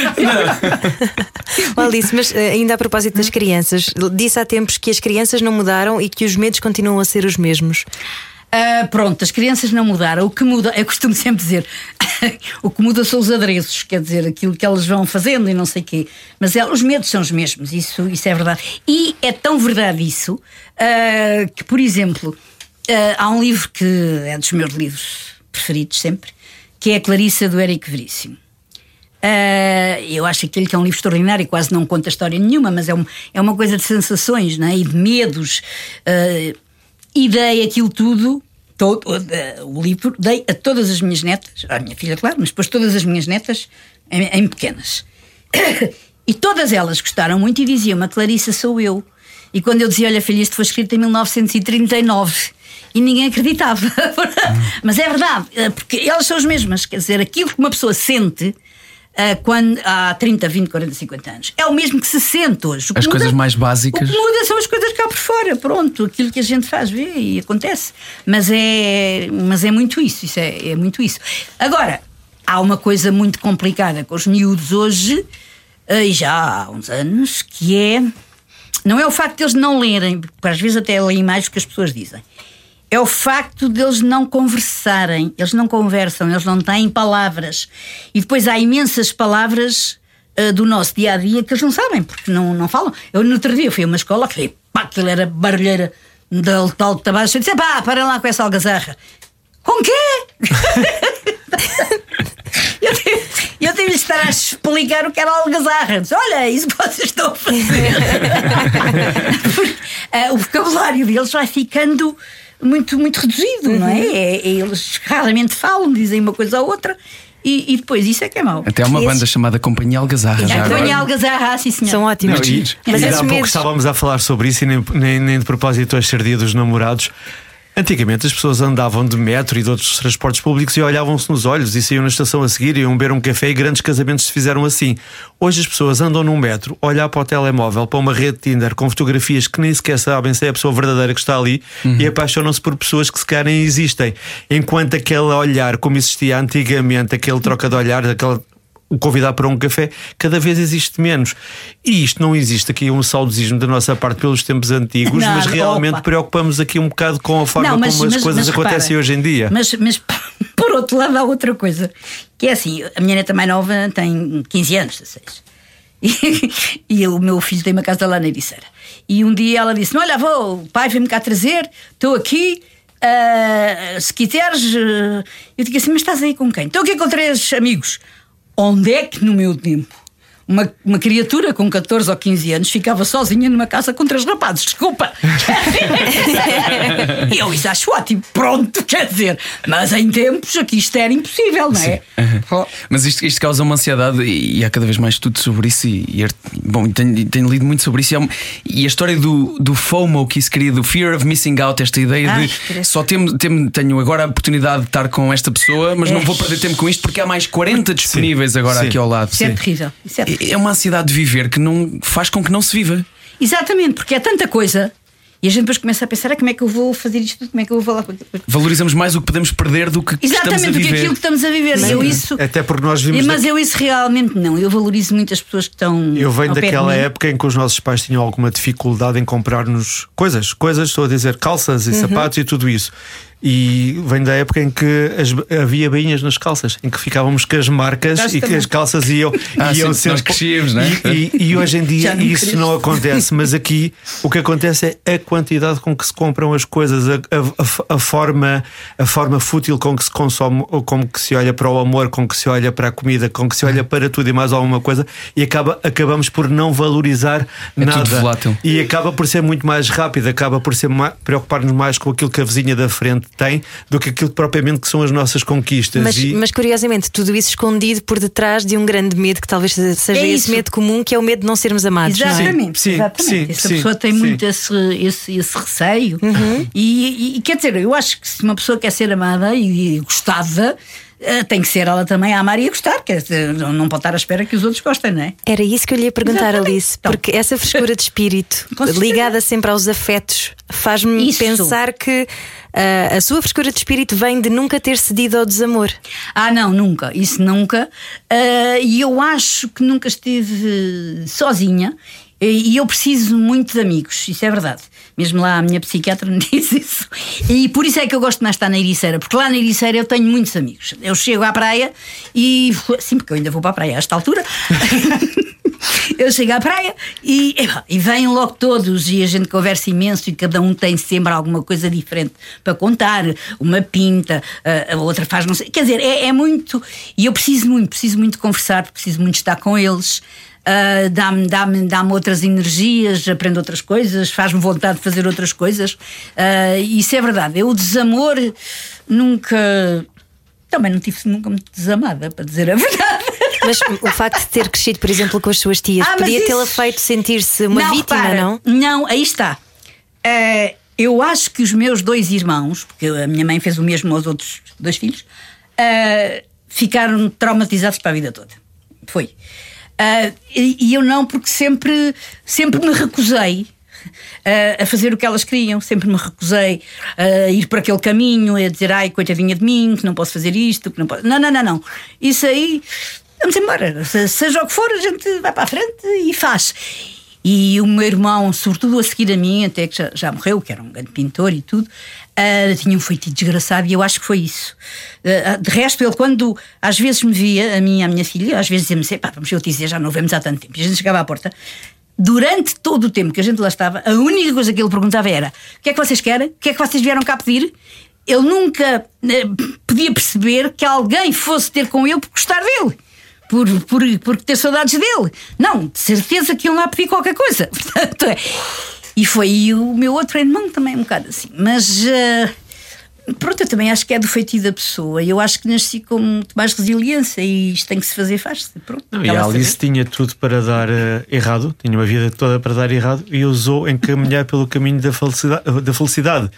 Oh, Alice, mas eh, ainda a propósito das crianças, disse há tempos que as crianças não mudaram e que os medos continuam a ser os mesmos. Ah, pronto, as crianças não mudaram. O que muda, eu costumo sempre dizer, o que muda são os adereços, quer dizer, aquilo que elas vão fazendo e não sei o quê. Mas é, os medos são os mesmos, isso, isso é verdade. E é tão verdade isso ah, que, por exemplo, ah, há um livro que é dos meus livros preferidos sempre, que é a Clarissa do Érico Veríssimo. Ah, eu acho aquele que é um livro extraordinário quase não conta história nenhuma, mas é, um- é uma coisa de sensações não é? e de medos. Ah, e dei aquilo tudo, todo, ah, o livro, dei a todas as minhas netas, à minha filha, claro, mas depois todas as minhas netas em, em pequenas. E todas elas gostaram muito e diziam: A Clarissa sou eu. E quando eu dizia: Olha, filha, isto foi escrito em 1939. E ninguém acreditava. Mas é verdade, eh, porque elas são as mesmas. Quer dizer, aquilo que uma pessoa sente eh, quando, há 30, 20, 40, 50 anos é o mesmo que se sente hoje. As coisas mais básicas. O que muda são as coisas cá por fora. Pronto, aquilo que a gente faz, vê e acontece. Mas é, mas é muito isso. isso é, é muito isso. Agora, há uma coisa muito complicada com os miúdos hoje, eh, e já há uns anos, que é. Não é o facto de eles não lerem, porque às vezes até leem mais do que as pessoas dizem. É o facto deles não conversarem. Eles não conversam, eles não têm palavras. E depois há imensas palavras ah, do nosso dia a dia que eles não sabem, porque não, não falam. Eu no outro dia fui a uma escola que pá, aquilo era barulheira da tal tabaco. Eu disse: pá, para lá com essa algazarra. Com quê? Eu tive, eu tive de estar a explicar o que era algazarra. Disse, Olha, isso que vocês estão a fazer. Porque, ah, o vocabulário deles vai ficando muito, muito reduzido, não é? É- é- Eles raramente falam, dizem uma coisa ou outra. E, e depois, isso é que é mau. Até há uma Esses- banda chamada Companhia Algazarra. já agora. Algazarra, sim senhor. São Não, ótimos. e, Mas e há pouco medos. estávamos a falar sobre isso e nem, nem, nem de propósito ser dia dos namorados. Antigamente as pessoas andavam de metro e de outros transportes públicos e olhavam-se nos olhos e saíam na estação a seguir, iam beber um café e grandes casamentos se fizeram assim. Hoje as pessoas andam num metro, olhar para o telemóvel, para uma rede Tinder com fotografias que nem sequer sabem se é a pessoa verdadeira que está ali e apaixonam-se por pessoas que sequer nem existem. Enquanto aquele olhar, como existia antigamente, aquele troca de olhar, aquele o convidar para um café, cada vez existe menos. E isto não existe aqui um saudosismo da nossa parte pelos tempos antigos, Não, mas realmente opa. preocupamos aqui um bocado com a forma Não, mas- como as mas- coisas mas acontecem repara, hoje em dia. Mas, mas por outro lado há outra coisa, que é assim, a minha neta mais nova tem 15 anos, 16. E, e o meu filho tem uma casa lá na Ericeira. E um dia ela disse: Olha, avô, o pai veio-me cá trazer, estou aqui. ah, se quiseres, ah." eu digo assim: Mas estás aí com quem? Estou aqui com três amigos. Onde é que no meu tempo uma, uma criatura com 14 ou 15 anos ficava sozinha numa casa com três rapazes? Desculpa! Eu isso acho ótimo. Pronto, quer dizer, mas em tempos aqui isto era impossível, não é? Oh, Mas isto, isto causa uma ansiedade e, e há cada vez mais estudo sobre isso. E, e bom, tenho, tenho lido muito sobre isso. E, há um- e a história do, do FOMO que isso queria, do Fear of Missing Out, esta ideia Ai, de só tenho, tenho, tenho agora a oportunidade de estar com esta pessoa, mas não É. vou perder tempo com isto porque há mais 40 disponíveis agora Sim. aqui ao lado. Isso é terrível. Isso é terrível. É uma ansiedade de viver que não faz com que não se viva. Exatamente, porque é tanta coisa. E a gente depois começa a pensar: ah, como é que eu vou fazer isto? Como é que eu vou falar? Valorizamos mais o que podemos perder do que estamos a Exatamente, do que aquilo que estamos a viver. Eu isso, Até porque nós vimos. mas da- eu isso realmente não. Eu valorizo muito as pessoas que estão. Eu venho ao pé de daquela mim. época em que os nossos pais tinham alguma dificuldade em comprar-nos coisas, coisas, estou a dizer calças e Uhum. sapatos e tudo isso. E vem da época em que as- havia bainhas nas calças, em que ficávamos com as marcas Nós e que as calças iam, Ah, iam sim, nós crescíamos, não é? E, e- e hoje em dia não isso não acontece, mas aqui o que acontece é a quantidade com que se compram as coisas, a, a- a- forma, a forma fútil com que se consome, ou com que se olha para o amor, com que se olha para a comida, com que se olha para tudo e mais alguma coisa, e acaba, acabamos por não valorizar É nada. tudo volátil. E acaba por ser muito mais rápido, acaba por ser preocupar-nos mais com aquilo que a vizinha da frente tem do que aquilo que propriamente que são as nossas conquistas. Mas, E- mas curiosamente, tudo isso escondido por detrás de um grande medo que talvez seja É esse isso. medo comum, que é o medo de não sermos amados. não é? Exatamente, Sim, sim, exatamente. sim, Essa sim, pessoa tem sim. muito esse, esse, esse receio. Uhum. E, e- quer dizer, eu acho que se uma pessoa quer ser amada e, e gostada, tem que ser ela também a amar e a gostar. Quer dizer, não não pode estar à espera que os outros gostem, não é? Era isso que eu lhe ia perguntar, Exatamente. Alice, Então. porque essa frescura de espírito, ligada sempre aos afetos, faz-me pensar que ah, a sua frescura de espírito vem de nunca ter cedido ao desamor. Ah, não, nunca. Isso nunca. Ah, E eu acho que nunca estive sozinha. E eu preciso muito de amigos, isso é verdade. Mesmo lá a minha psiquiatra me diz isso. E por isso é que eu gosto mais de estar na Ericeira, porque lá na Ericeira eu tenho muitos amigos. Eu chego à praia e. Sim, porque eu ainda vou para a praia a esta altura. Eu chego à praia e, e vêm logo todos e a gente conversa imenso e cada um tem sempre alguma coisa diferente para contar. Uma pinta, a, a outra faz não sei. Quer dizer, é, é muito. E eu preciso muito, preciso muito conversar, preciso muito estar com eles. Ah, dá-me dá dá outras energias, aprendo outras coisas, faz-me vontade de fazer outras coisas. Ah, isso é verdade. Eu, o desamor, nunca. Também não tive nunca muito desamada, para dizer a verdade. Mas o facto de ter crescido, por exemplo, com as suas tias, Ah, podia tê-la isso- feito sentir-se uma vítima, repara, não? Não, aí está. Eh, eu acho que os meus dois irmãos, porque a minha mãe fez o mesmo aos outros dois filhos, eh, ficaram traumatizados para a vida toda. Foi. Eh, e, e eu não, porque sempre, sempre me recusei. eh, a fazer o que elas queriam, sempre me recusei a ir por aquele caminho, a dizer ai, coitadinha de mim, que não posso fazer isto, que não posso. Não, não, não, não. Isso aí, vamos embora. Se- Seja o que for, a gente vai para a frente e faz. E o meu irmão, sobretudo a seguir a mim, até que já, já morreu, que era um grande pintor e tudo, ah, tinha um feitiço desgraçado e eu acho que foi isso. Ah, de resto, ele, quando às vezes me via, a mim e a minha filha, às vezes dizia-me assim: pá, vamos eu te dizer, já não vemos há tanto tempo. E a gente chegava à porta. Durante todo o tempo que a gente lá estava, a única coisa que ele perguntava era: o que é que vocês querem? O que é que vocês vieram cá pedir? Ele nunca eh, podia perceber que alguém fosse ter com ele por gostar dele por, por, por ter saudades dele. Não, de certeza que iam lá pedir qualquer coisa. Portanto, é. E foi e o meu outro irmão também um bocado assim. Mas, eh, Pronto, eu também acho que é do feitio da pessoa. Eu acho que nasci com muito mais resiliência e isto tem que se fazer, faz-se. Pronto. Não, e a Alice tinha tudo para dar eh, errado, tinha uma vida toda para dar errado e usou encaminhar pelo caminho da felicidade. Da felicidade.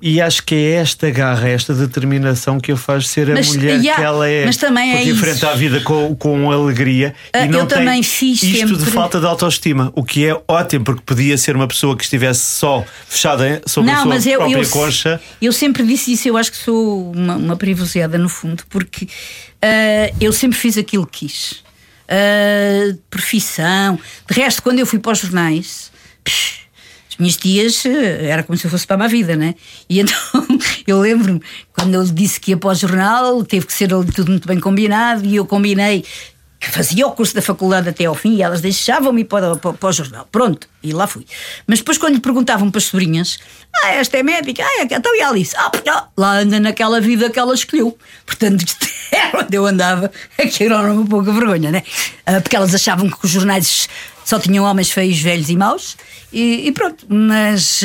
E acho que é esta garra, esta determinação que a faz ser a Mas, mulher yeah, que ela é. mas também é porque isso. enfrenta a vida com, com alegria Ah, e não eu tem também fiz isto de sempre- falta de autoestima, o que é ótimo, porque podia ser uma pessoa que estivesse só fechada sobre a Não, sua mas eu, própria eu, concha. eu sempre disse isso, eu acho que sou uma, uma privilegiada no fundo, porque ah, eu sempre fiz aquilo que quis. Ah, profissão. De resto, quando eu fui para os jornais, psh, as minhas tias eh, era como se eu fosse para a vida, né? E então eu lembro-me, quando ele disse que ia para o jornal, teve que ser ali tudo muito bem combinado, e eu combinei que fazia o curso da faculdade até ao fim e elas deixavam-me ir para, para, para o jornal. Pronto, e lá fui. Mas depois, quando lhe perguntavam para as sobrinhas, ah, esta é médica, ah, é- então e a Alice? Ah, porque ela- lá anda naquela vida que ela escolheu. Portanto, era onde eu andava, que era uma pouca vergonha, né? Ah, Porque elas achavam que os jornais só tinham homens feios, velhos e maus, e, e pronto. Mas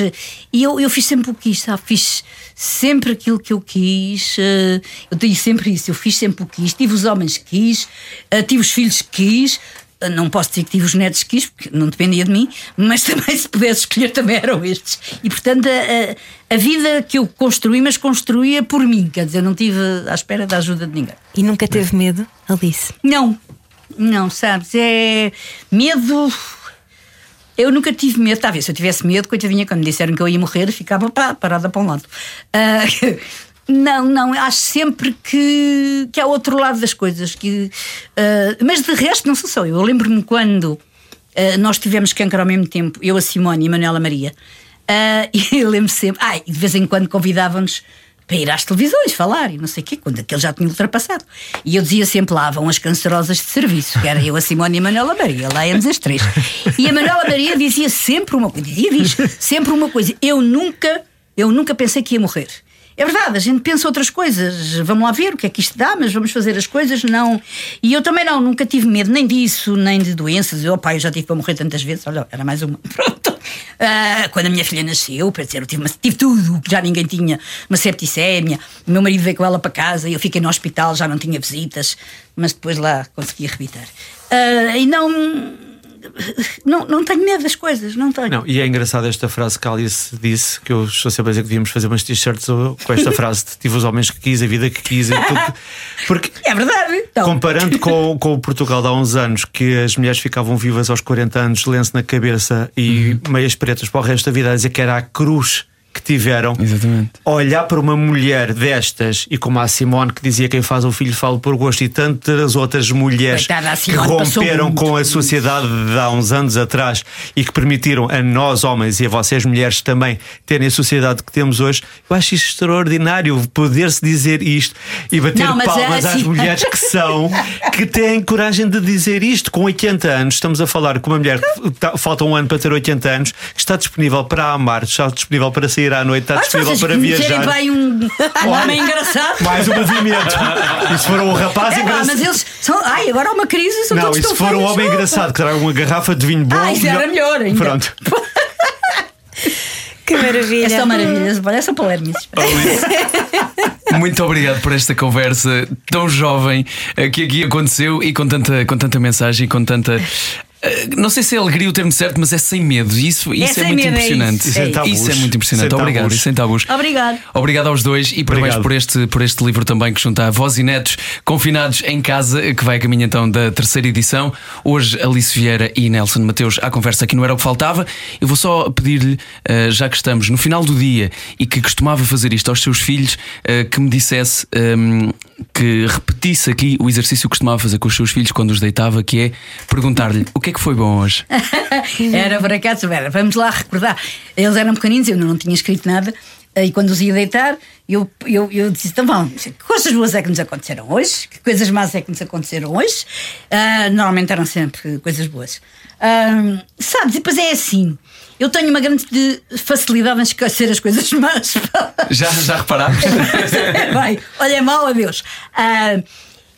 e eu, eu fiz sempre o que quis, sabe? Fiz sempre aquilo que eu quis. eh, Eu tenho sempre isso, eu fiz sempre o que quis. Tive os homens que quis, eh, tive os filhos que quis. Eh, Não posso dizer que tive os netos que quis, porque não dependia de mim, mas também, se pudesse escolher, também eram estes. E portanto, a, a- a vida que eu construí, mas construía por mim, quer dizer, não tive à espera da ajuda de ninguém. E nunca teve medo, Alice? Não, não, sabes? É medo. Eu nunca tive medo, a ver? Se eu tivesse medo, coitadinha, quando me disseram que eu ia morrer, ficava pá, parada para um lado. Ah, não, não, acho sempre que, que há outro lado das coisas. Que, ah, mas de resto, não sou só eu. Eu lembro-me quando ah, nós tivemos câncer ao mesmo tempo, eu, a Simone e a Manuela Maria, e eu lembro sempre, ai, de vez em quando convidavam-nos para ir às televisões falar e não sei o quê, quando aquele já tinha ultrapassado. E eu dizia sempre lá vão as cancerosas de serviço, que era eu, a Simone e a Manuela Maria, lá íamos as três. E a Manuela Maria dizia sempre uma coisa, dizia, diz sempre uma coisa, eu nunca, eu nunca pensei que ia morrer. É verdade, a gente pensa outras coisas. Vamos lá ver o que é que isto dá, mas vamos fazer as coisas, não. E eu também não, nunca tive medo nem disso, nem de doenças. Eu, pai, eu já tive para morrer tantas vezes, olha, era mais uma. Pronto. Ah, quando a minha filha nasceu, para dizer, eu tive, uma- tive tudo o que já ninguém tinha, uma septicémia. O meu marido veio com ela para casa e eu fiquei no hospital, já não tinha visitas, mas depois lá consegui arrebitar. Ah, e não, não. Não tenho medo das coisas, não tenho. Não, e é engraçada esta frase que a Alice disse, que eu estou sempre a dizer que devíamos fazer umas t-shirts com esta frase: de, tive os homens que quis, a vida que quis, tudo. Porque É verdade. Então, Comparando com, com o Portugal de há uns anos, que as mulheres ficavam vivas aos 40 anos, lenço na cabeça e meias pretas para o resto da vida, a dizer que era a cruz que tiveram. Exatamente. Olhar para uma mulher destas, e como a Simone que dizia quem faz o filho fala por gosto, e tantas outras mulheres Coitada, que romperam muito com a sociedade de há uns anos atrás e que permitiram a nós, homens, e a vocês, mulheres, também terem a sociedade que temos hoje, eu acho isto extraordinário poder-se dizer isto e bater Não, é palmas às assim- mulheres que são, que têm coragem de dizer isto. Com 80 anos, estamos a falar com uma mulher que tá- falta um ano para ter 80 anos, que está disponível para amar, está disponível para sair à noite, está disponível para viajar. bem um, um homem engraçado. Mais um movimento. E se for um rapaz É engraçado. mas eles são. Ai, agora há uma crise, são Não, todos e se for um homem engraçado que traga uma garrafa de vinho bom. Ah, isso era melhor ainda. Pronto. Que maravilha. É olha, é só palermices. Muito obrigado por esta conversa tão jovem eh, que aqui aconteceu e com tanta, com tanta mensagem e com tanta. Eh, Não sei se é alegria o termo certo, mas é sem medo. E Isso, isso é, sem muito medo, é impressionante. isso, é tabus. Isso é muito impressionante. Sem Obrigado. E sem tabus. Obrigado. Obrigado aos dois e parabéns Obrigado. por este, por este livro também que junta avós e netos confinados em casa, que vai a caminho então da terceira edição. Hoje, Alice Vieira e Nelson Mateus à conversa aqui não era o que faltava. Eu vou só pedir-lhe, eh, já que estamos no final do dia e que costumava fazer isto aos seus filhos, eh, que me dissesse ehm, que repetisse aqui o exercício que costumava fazer com os seus filhos quando os deitava, que é perguntar-lhe o que é que foi bom hoje. Era para cá, era, vamos lá recordar. Eles eram pequeninos, eu não tinha escrito nada. E quando os ia deitar, eu, eu, eu disse: então vamos, que coisas boas é que nos aconteceram hoje? Que coisas más é que nos aconteceram hoje? Ah, normalmente eram sempre coisas boas. Ah, sabes, e depois é assim: eu tenho uma grande facilidade em esquecer as coisas más. Já, já reparaste? Vai, olha, é mau, adeus. Ah,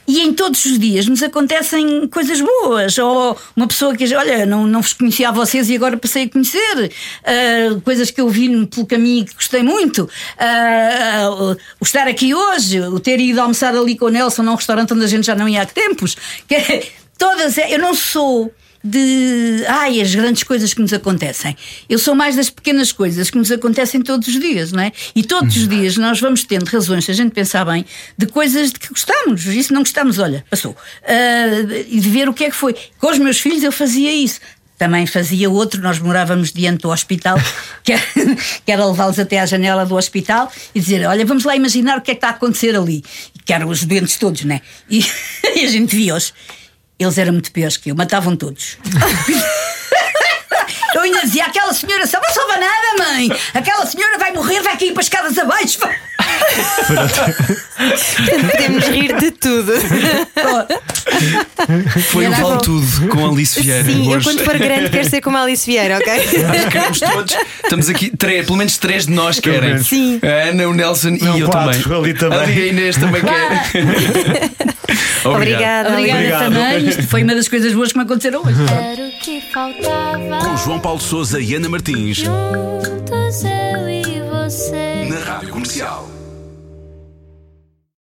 E em todos os dias nos acontecem coisas boas. Ou uma pessoa que diz: Olha, não, não vos conhecia a vocês e agora passei a conhecer. Uh, coisas que eu vi pelo caminho que gostei muito. Uh, o estar aqui hoje, o ter ido almoçar ali com o Nelson num restaurante onde a gente já não ia há tempos. Que, todas. Eu não sou de ai, as grandes coisas que nos acontecem. Eu sou mais das pequenas coisas que nos acontecem todos os dias, não é? E todos os dias nós vamos tendo razões, se a gente pensar bem, de coisas de que gostamos. E se não gostamos, olha, passou. Uh, e de ver o que é que foi. Com os meus filhos eu fazia isso também fazia outro. Nós morávamos diante do hospital, que era, era levá-los até à janela do hospital e dizer: Olha, vamos lá imaginar o que é que está a acontecer ali. Que eram os doentes todos, né? E, e a gente via-os. Eles eram muito piores que eu, matavam todos. Eu ainda dizia, aquela senhora só não salva nada, mãe. Aquela senhora vai morrer, vai cair para as escadas abaixo. Podemos rir de tudo. Foi o Vale Tudo com Alice Vieira. Sim, eu hoje. quando for grande quero ser como a Alice Vieira, ok? Nós queremos todos. Estamos aqui, três, pelo menos três de nós querem. Sim. A Ana, o Nelson Não, e eu quatro, também. ali também. Ali a Inês também quer. Obrigada. Obrigada Obrigado. também. Isto foi uma das coisas boas que me aconteceram hoje. Era o que faltava. Com João Paulo Souza e Ana Martins. Juntos eu e você. Na Rádio Comercial.